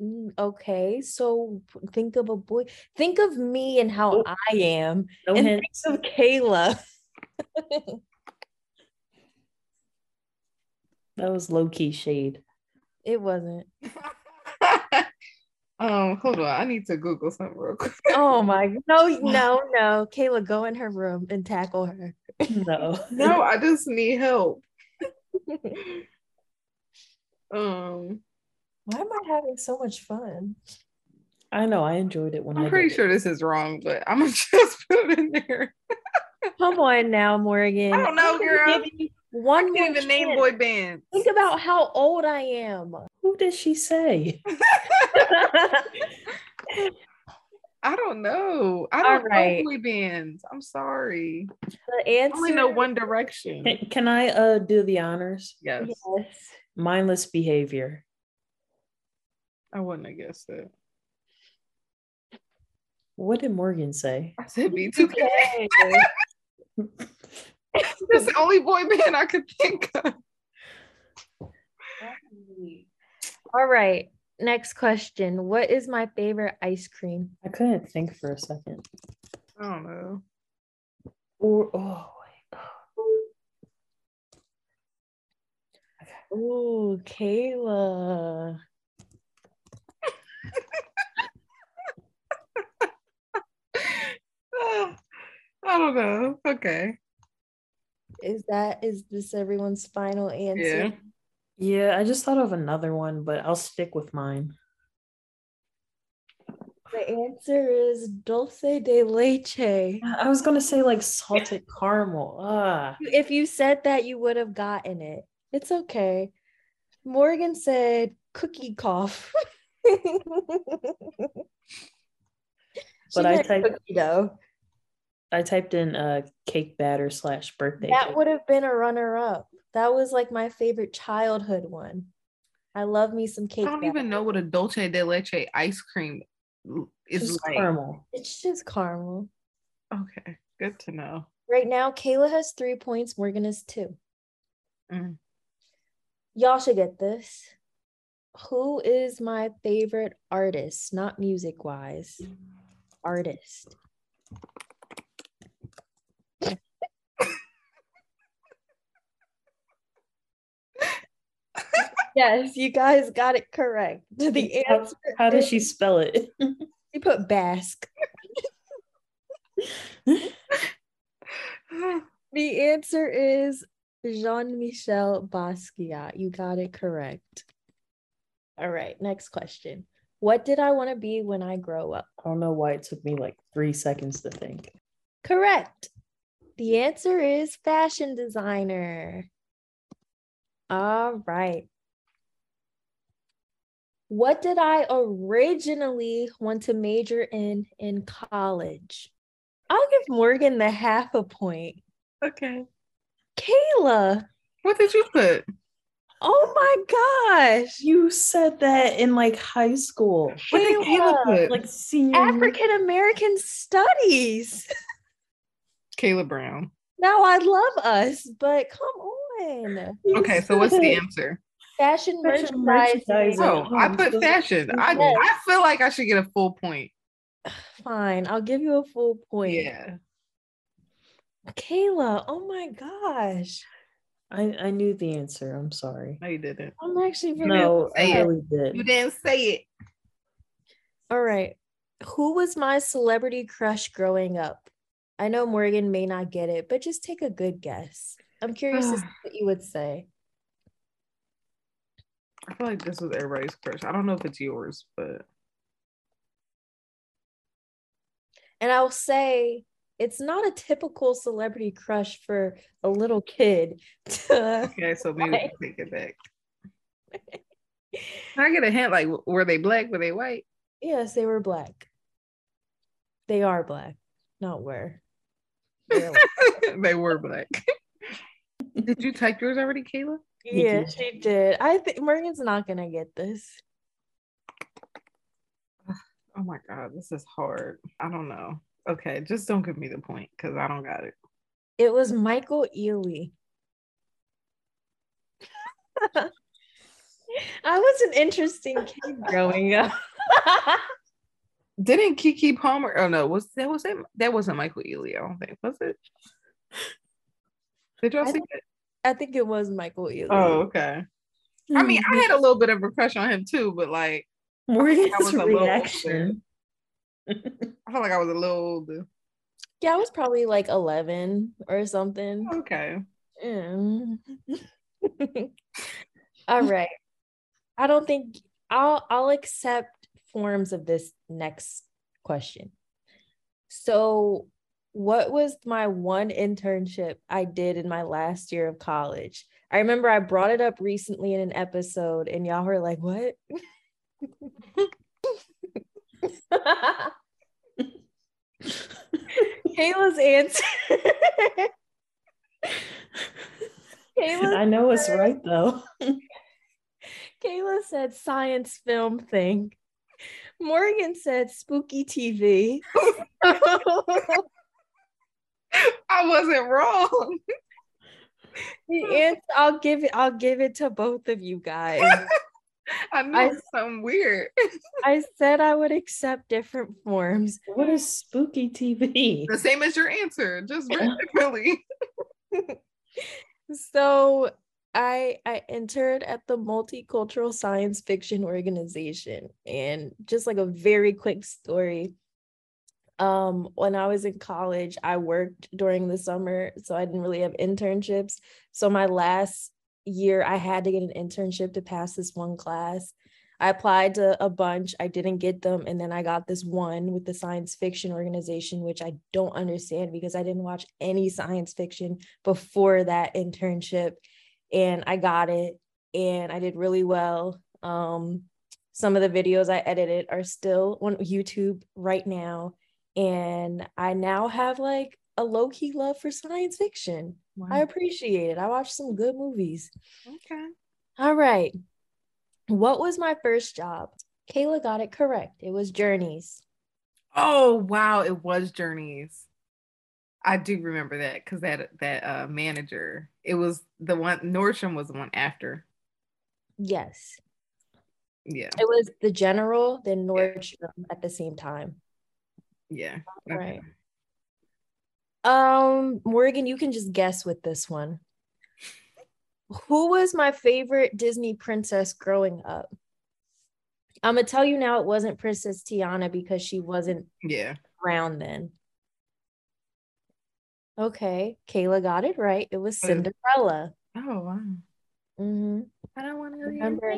Mm, Okay, so think of a boy. Think of me and how Oh. I am, No and hints. think of Kayla. <laughs> That was low key shade. it wasn't. <laughs> um, hold on. I need to Google something real quick. Oh my no, <laughs> no, no. Kayla, go in her room and tackle her. No. no, I just need help. Um, Why am I having so much fun? I know. I enjoyed it when I I'm pretty did it. sure this is wrong, but I'm gonna <laughs> just put it in there. Come on now, Morgan. I don't know, I'm girl. giving you One I can't even name boy bands. Think about how old I am. Who did she say? <laughs> I don't know. I don't right. know boy bands. I'm sorry. the I answer only know One Direction. Can, can I uh do the honors? Yes, Yes. Mindless behavior. I wouldn't have guessed it. What did Morgan say? I said B2K. Okay. <laughs> That's the only boy band I could think of. All right. Next question. What is my favorite ice cream? I couldn't think for a second. I don't know. Or oh wait. Ooh, Kayla. Ah, <laughs> I don't know. Okay. Is that is this everyone's final answer? Yeah. Yeah, I just thought of another one, but I'll stick with mine. The answer is dulce de leche. I was gonna say like salted <laughs> caramel. Ah, If you said that, you would have gotten it. It's okay. Morgan said cookie cough. <laughs> <laughs> But I typed- cookie dough. I typed in uh cake batter slash birthday. That cake. would have been a runner up. That was like my favorite childhood one. I love me some cake. I don't batter. even know what a dulce de leche ice cream is Just like. caramel. It's just caramel. Okay, good to know. Right now, Kayla has three points. Morgan has two. Mm. Y'all should get this. Who is my favorite artist? Not music wise. Artist. yes, you guys got it correct. The How- answer How does she spell it? <laughs> She put Basque. <laughs> The answer is Jean Michel Basquiat. You got it correct. All right, next question. What did I want to be when I grow up? I don't know why it took me like three seconds to think. Correct. The answer is fashion designer. All right. What did I originally want to major in in college? I'll give Morgan the half a point. okay. Kayla, What did you put? Oh my gosh. You said that in like high school, What did Kayla put? like senior. African American studies. Kayla Brown. Now I love us, but come on. You Okay, so what's the answer? Fashion, Fashion merchandising. merchandising. Oh, I put fashion. I Yes. I feel like I should get a full point. <sighs> Fine, I'll give you a full point. Yeah. Kayla, oh my gosh. I, I knew the answer. I'm sorry. No, you didn't. I'm actually didn't very No, I it. really You did. didn't say it. all right. Who was my celebrity crush growing up? I know Morgan may not get it, but just take a good guess. I'm curious to <sighs> see what you would say. I feel like this was everybody's crush. I don't know if it's yours, but And I'll say it's not a typical celebrity crush for a little kid. <laughs> to- okay, so maybe we Right. take it back. Can I get a hint? Like, were they black? Were they white? yes, they were black. They are black, not were. They're black. <laughs> they were black. <laughs> Did you type yours already, Kayla? yeah, did. she did. I think Morgan's not gonna get this. Oh my god, this is hard. I don't know. Okay, just don't give me the point because I don't got it. It was Michael Ealy. <laughs> I was an interesting kid growing up. Didn't Keke Palmer? Oh no, was that was it? That wasn't Michael Ealy. I don't think was it. Did y'all I see don't- that? I think it was Michael Ealy. Oh, okay. I mean, I hmm. had a little bit of a crush on him too, but like, Morgan's was a little reaction. <laughs> I felt like I was a little older. yeah, I was probably like 11 or something. Okay. Mm. <laughs> All right. I don't think I'll I'll accept forms of this next question. So what was my one internship I did in my last year of college? I remember I brought it up recently in an episode, and y'all were like, what? <laughs> <laughs> Kayla's answer. <laughs> Kayla I know it's right though. <laughs> Kayla said science film thing. Morgan said spooky TV. I wasn't wrong. And I'll give it, I'll give it to both of you guys. <laughs> I know I, something weird. <laughs> I said I would accept different forms. What is spooky TV? The same as your answer, just <laughs> differently. so I I entered at the multicultural science fiction organization and just like a very quick story um when I was in college I worked during the summer so I didn't really have internships so my last year I had to get an internship to pass this one class I applied to a bunch I didn't get them and then I got this one with the science fiction organization which I don't understand because I didn't watch any science fiction before that internship and I got it and I did really well. Um, some of the videos I edited are still on YouTube right now. And I now have like a low key love for science fiction. Wow. I appreciate it. I watched some good movies. Okay. All right. What was my first job? Kayla got it correct. It was Journeys. Oh, wow. It was Journeys. I do remember that because that that uh, manager, it was the one Nordstrom was the one after. Yes. Yeah. It was the general, then Nordstrom yeah. at the same time. Yeah. Okay. Right. Um, Morgan, you can just guess with this one. Who was my favorite Disney princess growing up? I'm gonna tell you now it wasn't Princess Tiana because she wasn't yeah around then. Okay, Kayla got it right. It was Cinderella. Oh wow. Mm-hmm. I don't want to remember.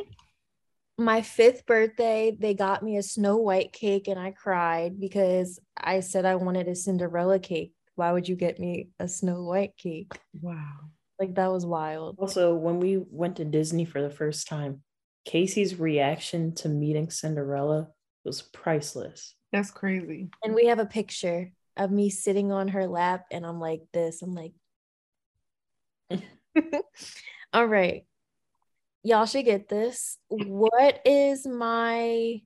My fifth birthday, they got me a Snow White cake, and I cried because I said I wanted a Cinderella cake. Why would you get me a Snow White cake? Wow. Like that was wild. Also, when we went to Disney for the first time, Kacey's reaction to meeting Cinderella was priceless. That's crazy. And we have a picture of me sitting on her lap and I'm like this. I'm like, <laughs> <laughs> all right. Y'all should get this. What is my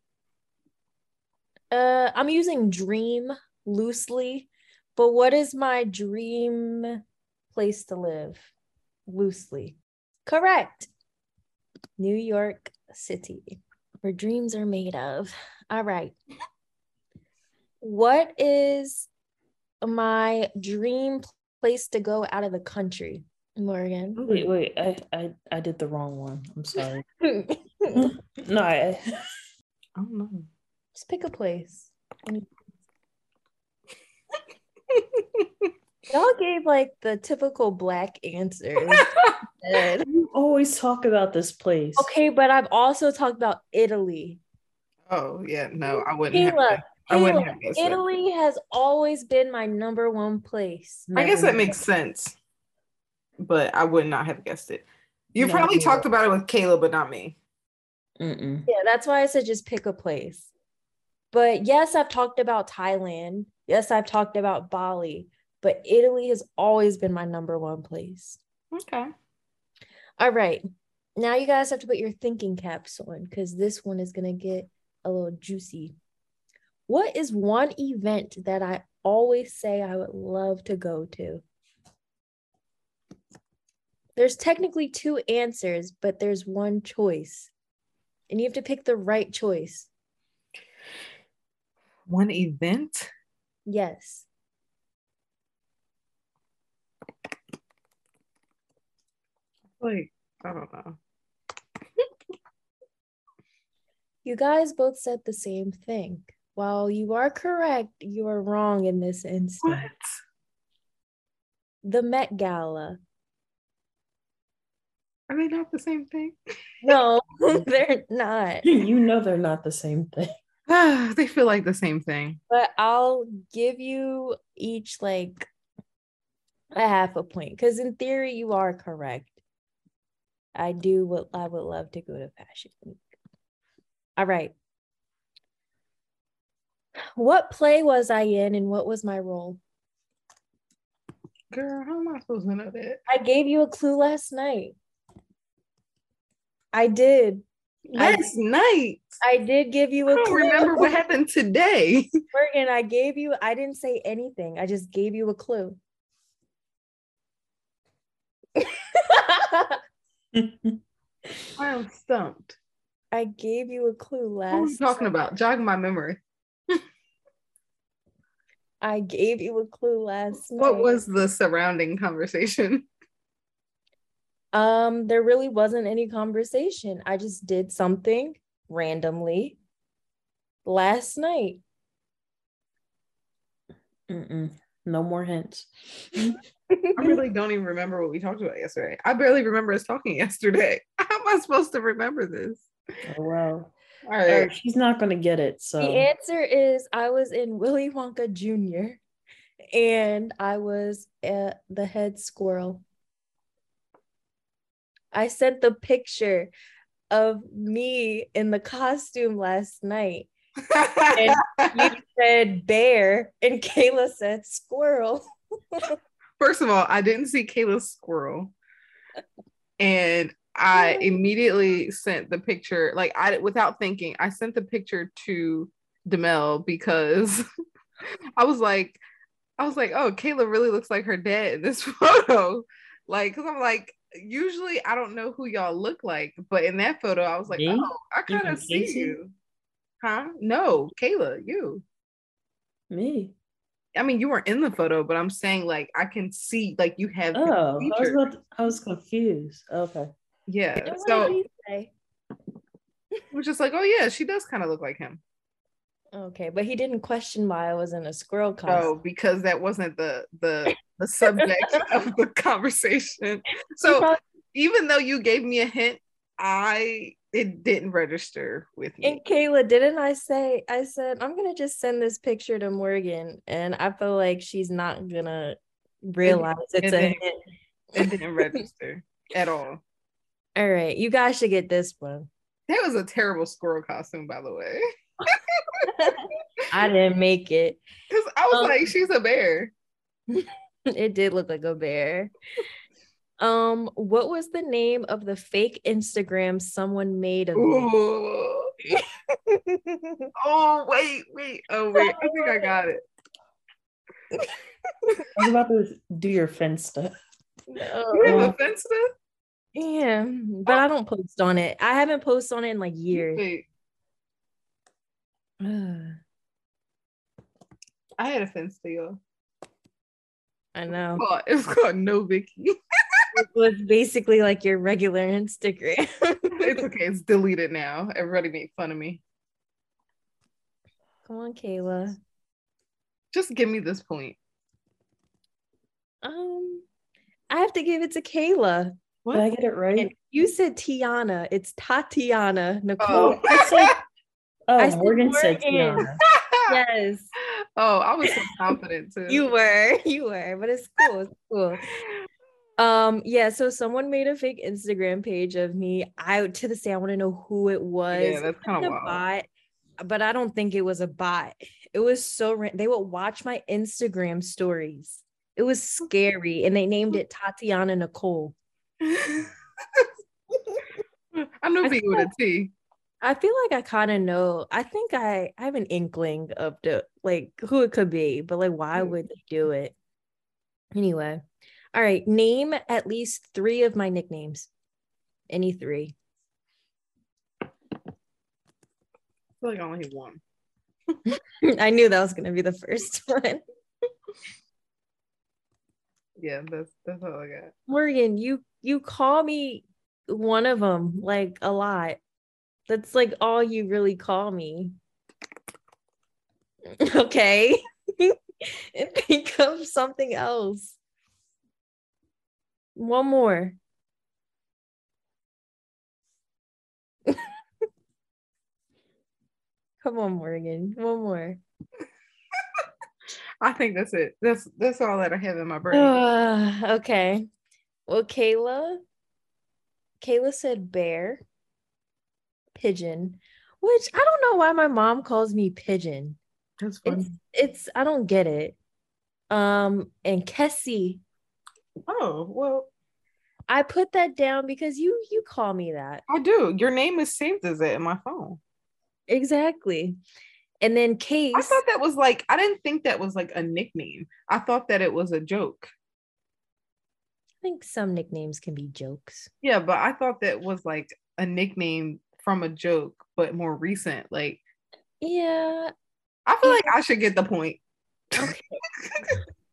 uh I'm using dream loosely, but what is my dream place to live loosely? Correct. New York City, where dreams are made of. All right. What is my dream place to go out of the country, Morgan. Oh, wait, wait, I I, I did the wrong one. I'm sorry. <laughs> no, I, <laughs> I don't know. Just pick a place. <laughs> Y'all gave like the typical black answers. <laughs> you always talk about this place. Okay, but I've also talked about Italy. Oh yeah, no, I wouldn't. Kayla, I wouldn't have guessed Italy it. has always been my number one place. Never I guess that makes sense, but I would not have guessed it. You no, probably talked about it with Kayla, but not me. Mm-mm. Yeah, that's why I said just pick a place. But yes, I've talked about Thailand. Yes, I've talked about Bali, but Italy has always been my number one place. Okay. All right. Now you guys have to put your thinking caps on because this one is going to get a little juicy. What is one event that I always say I would love to go to? There's technically two answers, but there's one choice. And you have to pick the right choice. One event? Yes. Like, I don't know. <laughs> you guys both said the same thing. While you are correct, you are wrong in this instance. What? The Met Gala. Are they not the same thing? No, <laughs> <laughs> they're not. You know they're not the same thing. <sighs> they feel like the same thing. But I'll give you each like a half a point because in theory you are correct. I do what I would love to go to Fashion Week. All right. What play was I in and what was my role? Girl, how am I supposed to know that? I gave you a clue last night. I did. Last night. I did give you I a don't clue. remember what <laughs> happened today. Morgan, I gave you, I didn't say anything. I just gave you a clue. <laughs> I am stumped. I gave you a clue last. What last. talking about? Jog my memory. <laughs> I gave you a clue last night. What was the surrounding conversation? Um, there really wasn't any conversation. I just did something randomly last night. Mm-mm. No more hints. I really don't even remember what we talked about yesterday. I barely remember us talking yesterday. <laughs> How am I supposed to remember this? Oh well. All right. Uh, she's not gonna get it. So The answer is I was in Willy Wonka Jr. and I was uh, the head squirrel. I sent the picture of me in the costume last night. And <laughs> you said bear and Kayla said squirrel. First of all, I didn't see Kayla's squirrel. And I oh. immediately sent the picture, like I without thinking, I sent the picture to Demel because <laughs> I was like, I was like, oh, Kayla really looks like her dad in this <laughs> photo. Like, cause I'm like, usually I don't know who y'all look like, but in that photo, I was like, Me? oh, I kind of see Kacey? you. Huh? No, Kayla, you. me. I mean, you weren't in the photo, but I'm saying like I can see like you have Oh, I was about to- I was confused. Okay. yeah. And what did So he say? <laughs> we're just like, oh yeah, she does kind of look like him. Okay, but he didn't question why I was in a squirrel No, costume. because that wasn't the the <laughs> the subject of the conversation. <laughs> So probably- even though you gave me a hint, I it didn't register with me. And Kayla, didn't I say, I said, I'm going to just send this picture to Morgan. And I feel like she's not going to realize it's it a hint. It didn't register at all. <laughs> All right. You guys should get this one. That was a terrible squirrel costume, by the way. <laughs> I didn't make it. Because I was Um, like, she's a bear. <laughs> It did look like a bear. Um, what was the name of the fake Instagram someone made of? Ooh. <laughs> Oh wait, wait. Oh wait. I think I got it. I was about to do your Finsta. You No. have Yeah. a Finsta? Yeah, but I don't post on it. I haven't posted on it in like years. Wait, I had a Finsta, y'all. I know. Called- It was called No Vicky. It was basically like your regular Instagram. <laughs> it's okay. It's deleted now. Everybody made fun of me. Come on, Kayla. Just give me this point. Um, I have to give it to Kayla. What? Did I get it right? And you said Tiana. It's Tatiana Nicole. Oh. I said, oh, I Morgan said Tiana. <laughs> Yes, Oh, I was so confident too. you were. <laughs> You were, but it's cool. It's cool. Um, yeah, so someone made a fake Instagram page of me. I to this day I want to know who it was. Yeah, that's kind of wild. bot, but I don't think it was a bot. It was so they would watch my Instagram stories. It was scary, and they named it Tatiana Nicole. <laughs> I know I people with a T. I feel like I kind of know. I think I, I have an inkling of the like who it could be, but like why Mm. would they do it? Anyway, all right. Name at least three of my nicknames. Any three. I feel like I only have one. <laughs> I knew that was gonna be the first <laughs> one. Yeah, that's that's all I got. Morgan, you you call me one of them like a lot. That's like all you really call me. <laughs> Okay. <laughs> Think of something else. One more. <laughs> Come on, Morgan. One more. I think that's it. That's that's all that I have in my brain. Uh, <sighs> okay. Well, Kayla. Kayla said bear, pigeon, which I don't know why my mom calls me pigeon. That's It's funny. it's I don't get it. Um, and Kessie, Oh well, I put that down because you you call me that. I do. Your name is saved as it in my phone. Exactly. And then Case. I thought that was like I didn't think that was like a nickname. I thought that it was a joke. I think some nicknames can be jokes. Yeah, but I thought that was like a nickname from a joke, but more recent. Like Yeah. I feel like I should get the point. <laughs>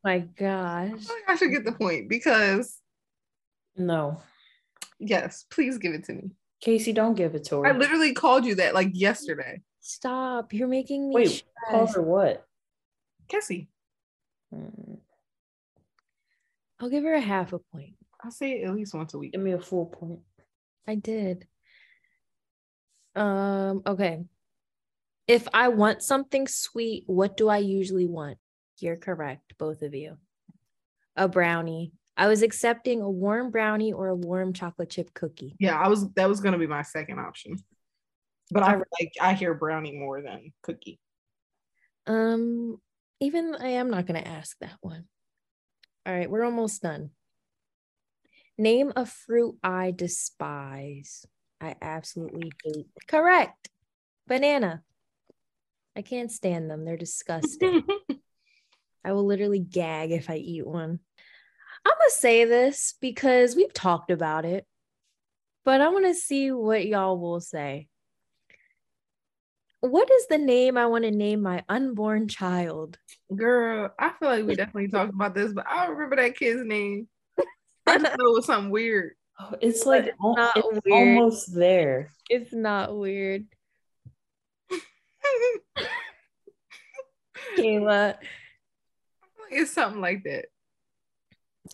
My I gosh. feel like I should get the point because No. yes, please give it to me. Kacey, don't give it to her. I literally called you that like yesterday. Stop. You're making me Wait, call stressed. her what? Cassie, Mm, I'll give her a half a point. I say at least once a week. Give me a full point. I did. Um, okay. If I want something sweet, what do I usually want? You're correct, both of you. A brownie. I was accepting a warm brownie or a warm chocolate chip cookie. Yeah, I was that was gonna be my second option. But I like I hear brownie more than cookie. Um, even I am not going to ask that one. All right, we're almost done. Name a fruit I despise. I absolutely hate. Correct. Banana. I can't stand them. They're disgusting. <laughs> I will literally gag if I eat one. I'm going to say this because we've talked about it, but I want to see what y'all will say. What is the name I want to name my unborn child? Girl, I feel like we definitely talked about this, but I don't remember that kid's name. I just <laughs> know it was something weird. Oh, it's like it's not it's weird. almost there. It's not weird. <laughs> Kayla. it's something like that.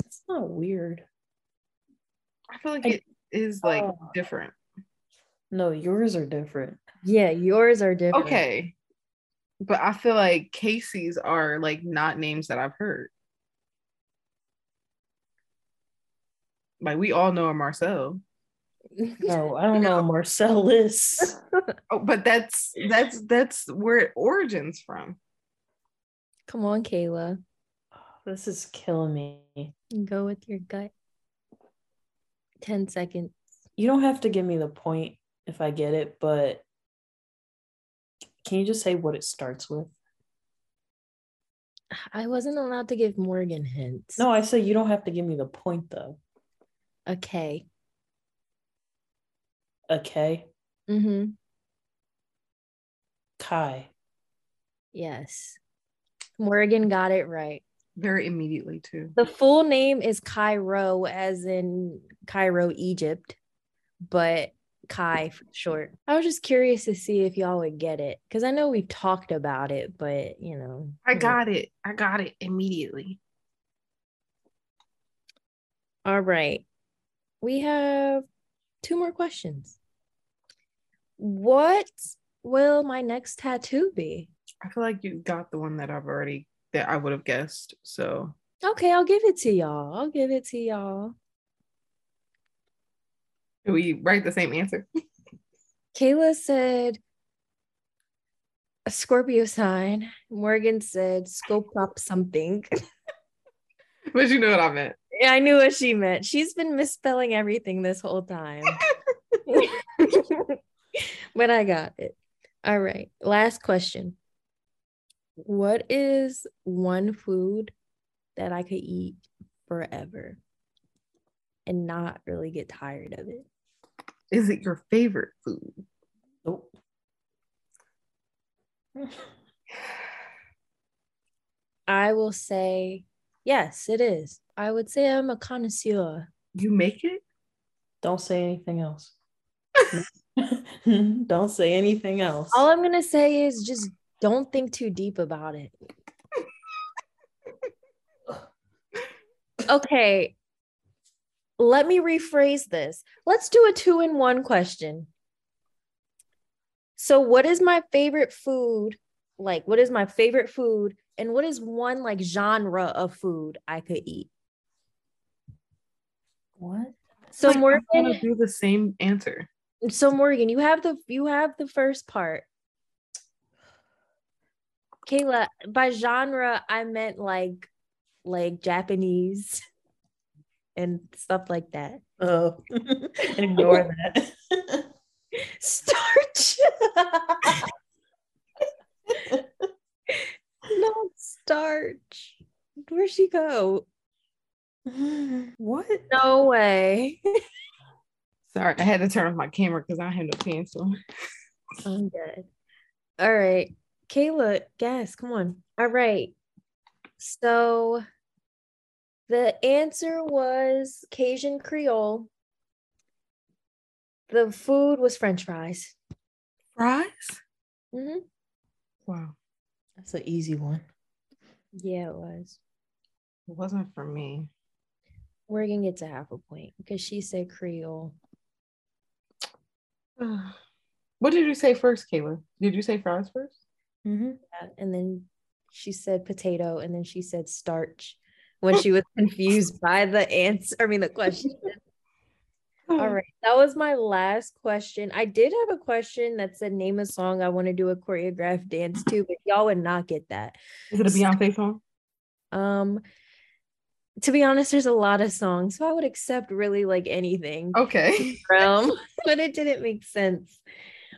It's not weird. I feel like I- it is oh. like Oh. different. No, yours are different. Yeah, yours are different. Okay. But I feel like Kacey's are like not names that I've heard. Like we all know a Marcel. No, I don't know Marcellus. <laughs> Oh, but that's that's that's where it origins from. Come on, Kayla. This is killing me. Go with your gut. 10 seconds. You don't have to give me the point if I get it, but can you just say what it starts with? I wasn't allowed to give Morgan hints. No, I said you don't have to give me the point though. Okay. Okay. Mm-hmm. Kai. Yes. Morgan got it right. Very immediately too. The full name is Cairo, as in Cairo, Egypt, but Kai for short. I was just curious to see if y'all would get it because I know we've talked about it, but you know, I got it. I got it immediately. All right. We have two more questions. What will my next tattoo be? I feel like you got the one that I've already that I would have guessed. So Okay, I'll give it to y'all. I'll give it to y'all. do we write the same answer? <laughs> Kayla said a Scorpio sign. Morgan said scope up something. <laughs> but you know what I meant. Yeah, I knew what she meant. She's been misspelling everything this whole time. <laughs> <laughs> but I got it. All right. Last question. What is one food that I could eat forever and not really get tired of it? Is it your favorite food? Nope. I will say, yes, it is. I would say I'm a connoisseur. You make it? Don't say anything else. <laughs> don't say anything else. All I'm going to say is just don't think too deep about it. Okay. Let me rephrase this. Let's do a two in one question. So, what is my favorite food? Like, what is my favorite food? And what is one like genre of food I could eat? What? So, Like, I'm Morgan, gonna do the same answer. so Morgan, you have the you have the first part. Kayla, by genre, I meant like like Japanese and stuff like that. Oh, <laughs> ignore that. Starch. <laughs> Not starch. Where'd she go? <laughs> what? No way. <laughs> Sorry, I had to turn off my camera because I have no pencil. I'm good. All right. Kayla, guess. Come on. All right. So the answer was Cajun Creole. The food was French fries. Fries? Mm-hmm. Wow. That's an easy one. Yeah, it was. It wasn't for me. Morgan get a half a point because she said Creole. <sighs> what did you say first, Kayla? Did you say fries first? Mm-hmm. Yeah, And then she said potato, and then she said starch when she was <laughs> confused by the answer. I mean, the question. <laughs> All right. That was my last question. I did have a question that said name a song I want to do a choreographed dance to, but y'all would not get that. Is it a Beyonce song? Um to be honest, there's a lot of songs, so I would accept really like anything Okay. <laughs> realm, <laughs> <laughs> but it didn't make sense.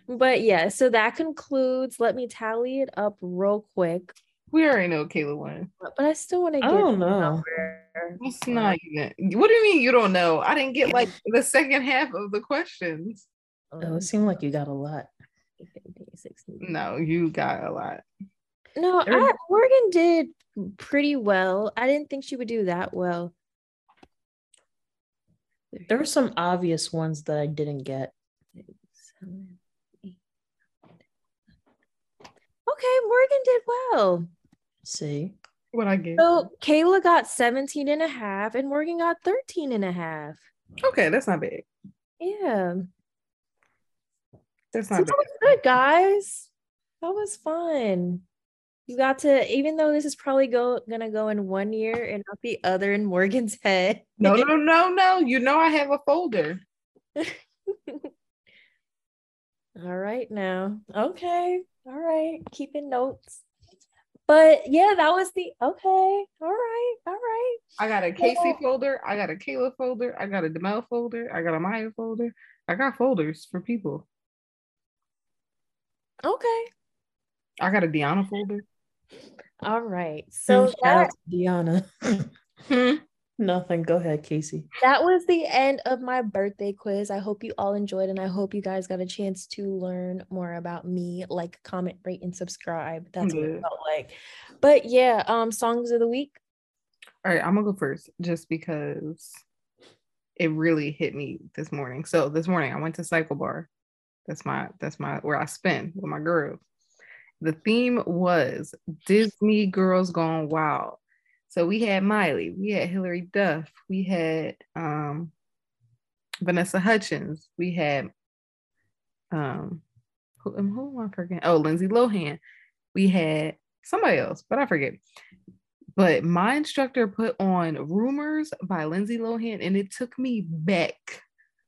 But yeah, so that concludes. Let me tally it up real quick. We already know Kayla won. But I still want oh, to I don't know. number. It's not even. What do you mean you don't know? I didn't get like the second half of the questions. Oh, it seemed like you got a lot. No, you got a lot. No, I, Morgan did pretty well. I didn't think she would do that well. There were some obvious ones that I didn't get. Okay, Morgan did well. See, What I get? So Kayla got 17 and a half and Morgan got 13 and a half. Okay, that's not bad. Yeah. That's So not that bad. was good, guys. That was fun. You got to, even though this is probably go gonna go in one year and not the other in Morgan's <laughs> head. No, no, no, no. You know I have a folder. <laughs> All right now. Okay. All right. Keeping notes. But yeah, that was the okay. All right. All right. I got a Kacey Yeah. folder. I got a Kayla folder. I got a Demel folder. I got a Maya folder. I got folders for people. Okay. I got a Deanna folder. All right. So shout that, out to Deanna. Hmm. <laughs> Nothing. Go ahead, Kacey. that was the end of my birthday quiz. I hope you all enjoyed and I hope you guys got a chance to learn more about me. Like, comment, rate, and subscribe. That's what it felt like. But yeah, um, songs of the week. All right, I'm gonna go first just because it really hit me this morning. So this morning I went to CycleBar. That's my that's my where I spend with my girls. The theme was Disney Girls Gone Wild. So we had Miley, we had Hilary Duff, we had um Vanessa Hudgens, we had um who, um, who am I forgetting? Oh, Lindsay Lohan. We had somebody else, but I forget. But my instructor put on Rumors by Lindsay Lohan, and it took me back.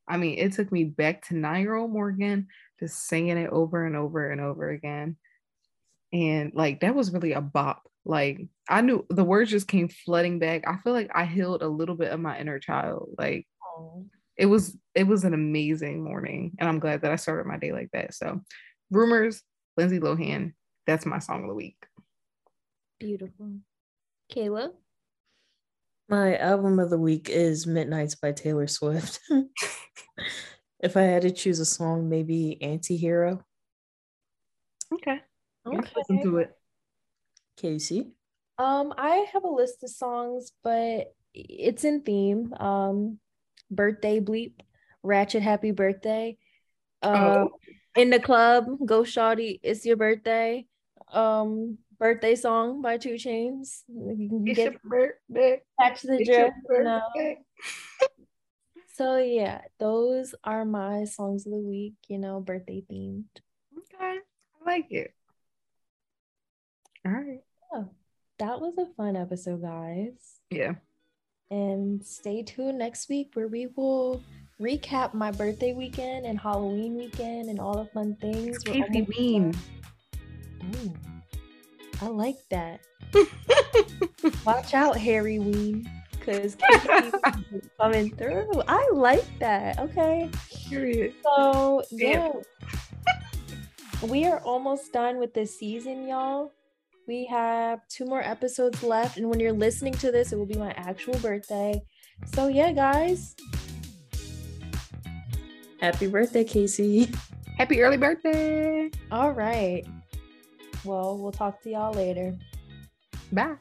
I mean, it took me back to nine year old Morgan, just singing it over and over and over again. And like, that was really a bop. Like, I knew the words just came flooding back. I feel like I healed a little bit of my inner child. Like, it was it was an amazing morning and i'm glad that i started my day like that so rumors lindsay lohan that's my song of the week Beautiful. Kayla. My album of the week is Midnights by Taylor Swift. <laughs> if I had to choose a song, maybe Antihero. okay Okay. listen to it Kacey. Um, I have a list of songs, but it's in theme. Um, birthday bleep, ratchet happy birthday. Um, Oh. in the club, go shawty, it's your birthday. Um, birthday song by 2 Chainz. You can it's get your birthday catch the it's drift. You. So yeah, those are my songs of the week. You know, birthday themed. okay I like it. All right. Oh, that was a fun episode, guys. Yeah. And stay tuned next week where we will recap my birthday weekend and Halloween weekend and all the fun things. It's almost Bean. Ooh, I like that. <laughs> Watch out, Harry Ween, because <laughs> coming through. I like that. Okay. Period. So Yeah. yeah, we are almost done with this season, y'all. We have two more episodes left, and when you're listening to this, it will be my actual birthday. So yeah, guys, Happy birthday, Kacey. Happy early birthday. all right. Well, we'll talk to y'all later. Bye.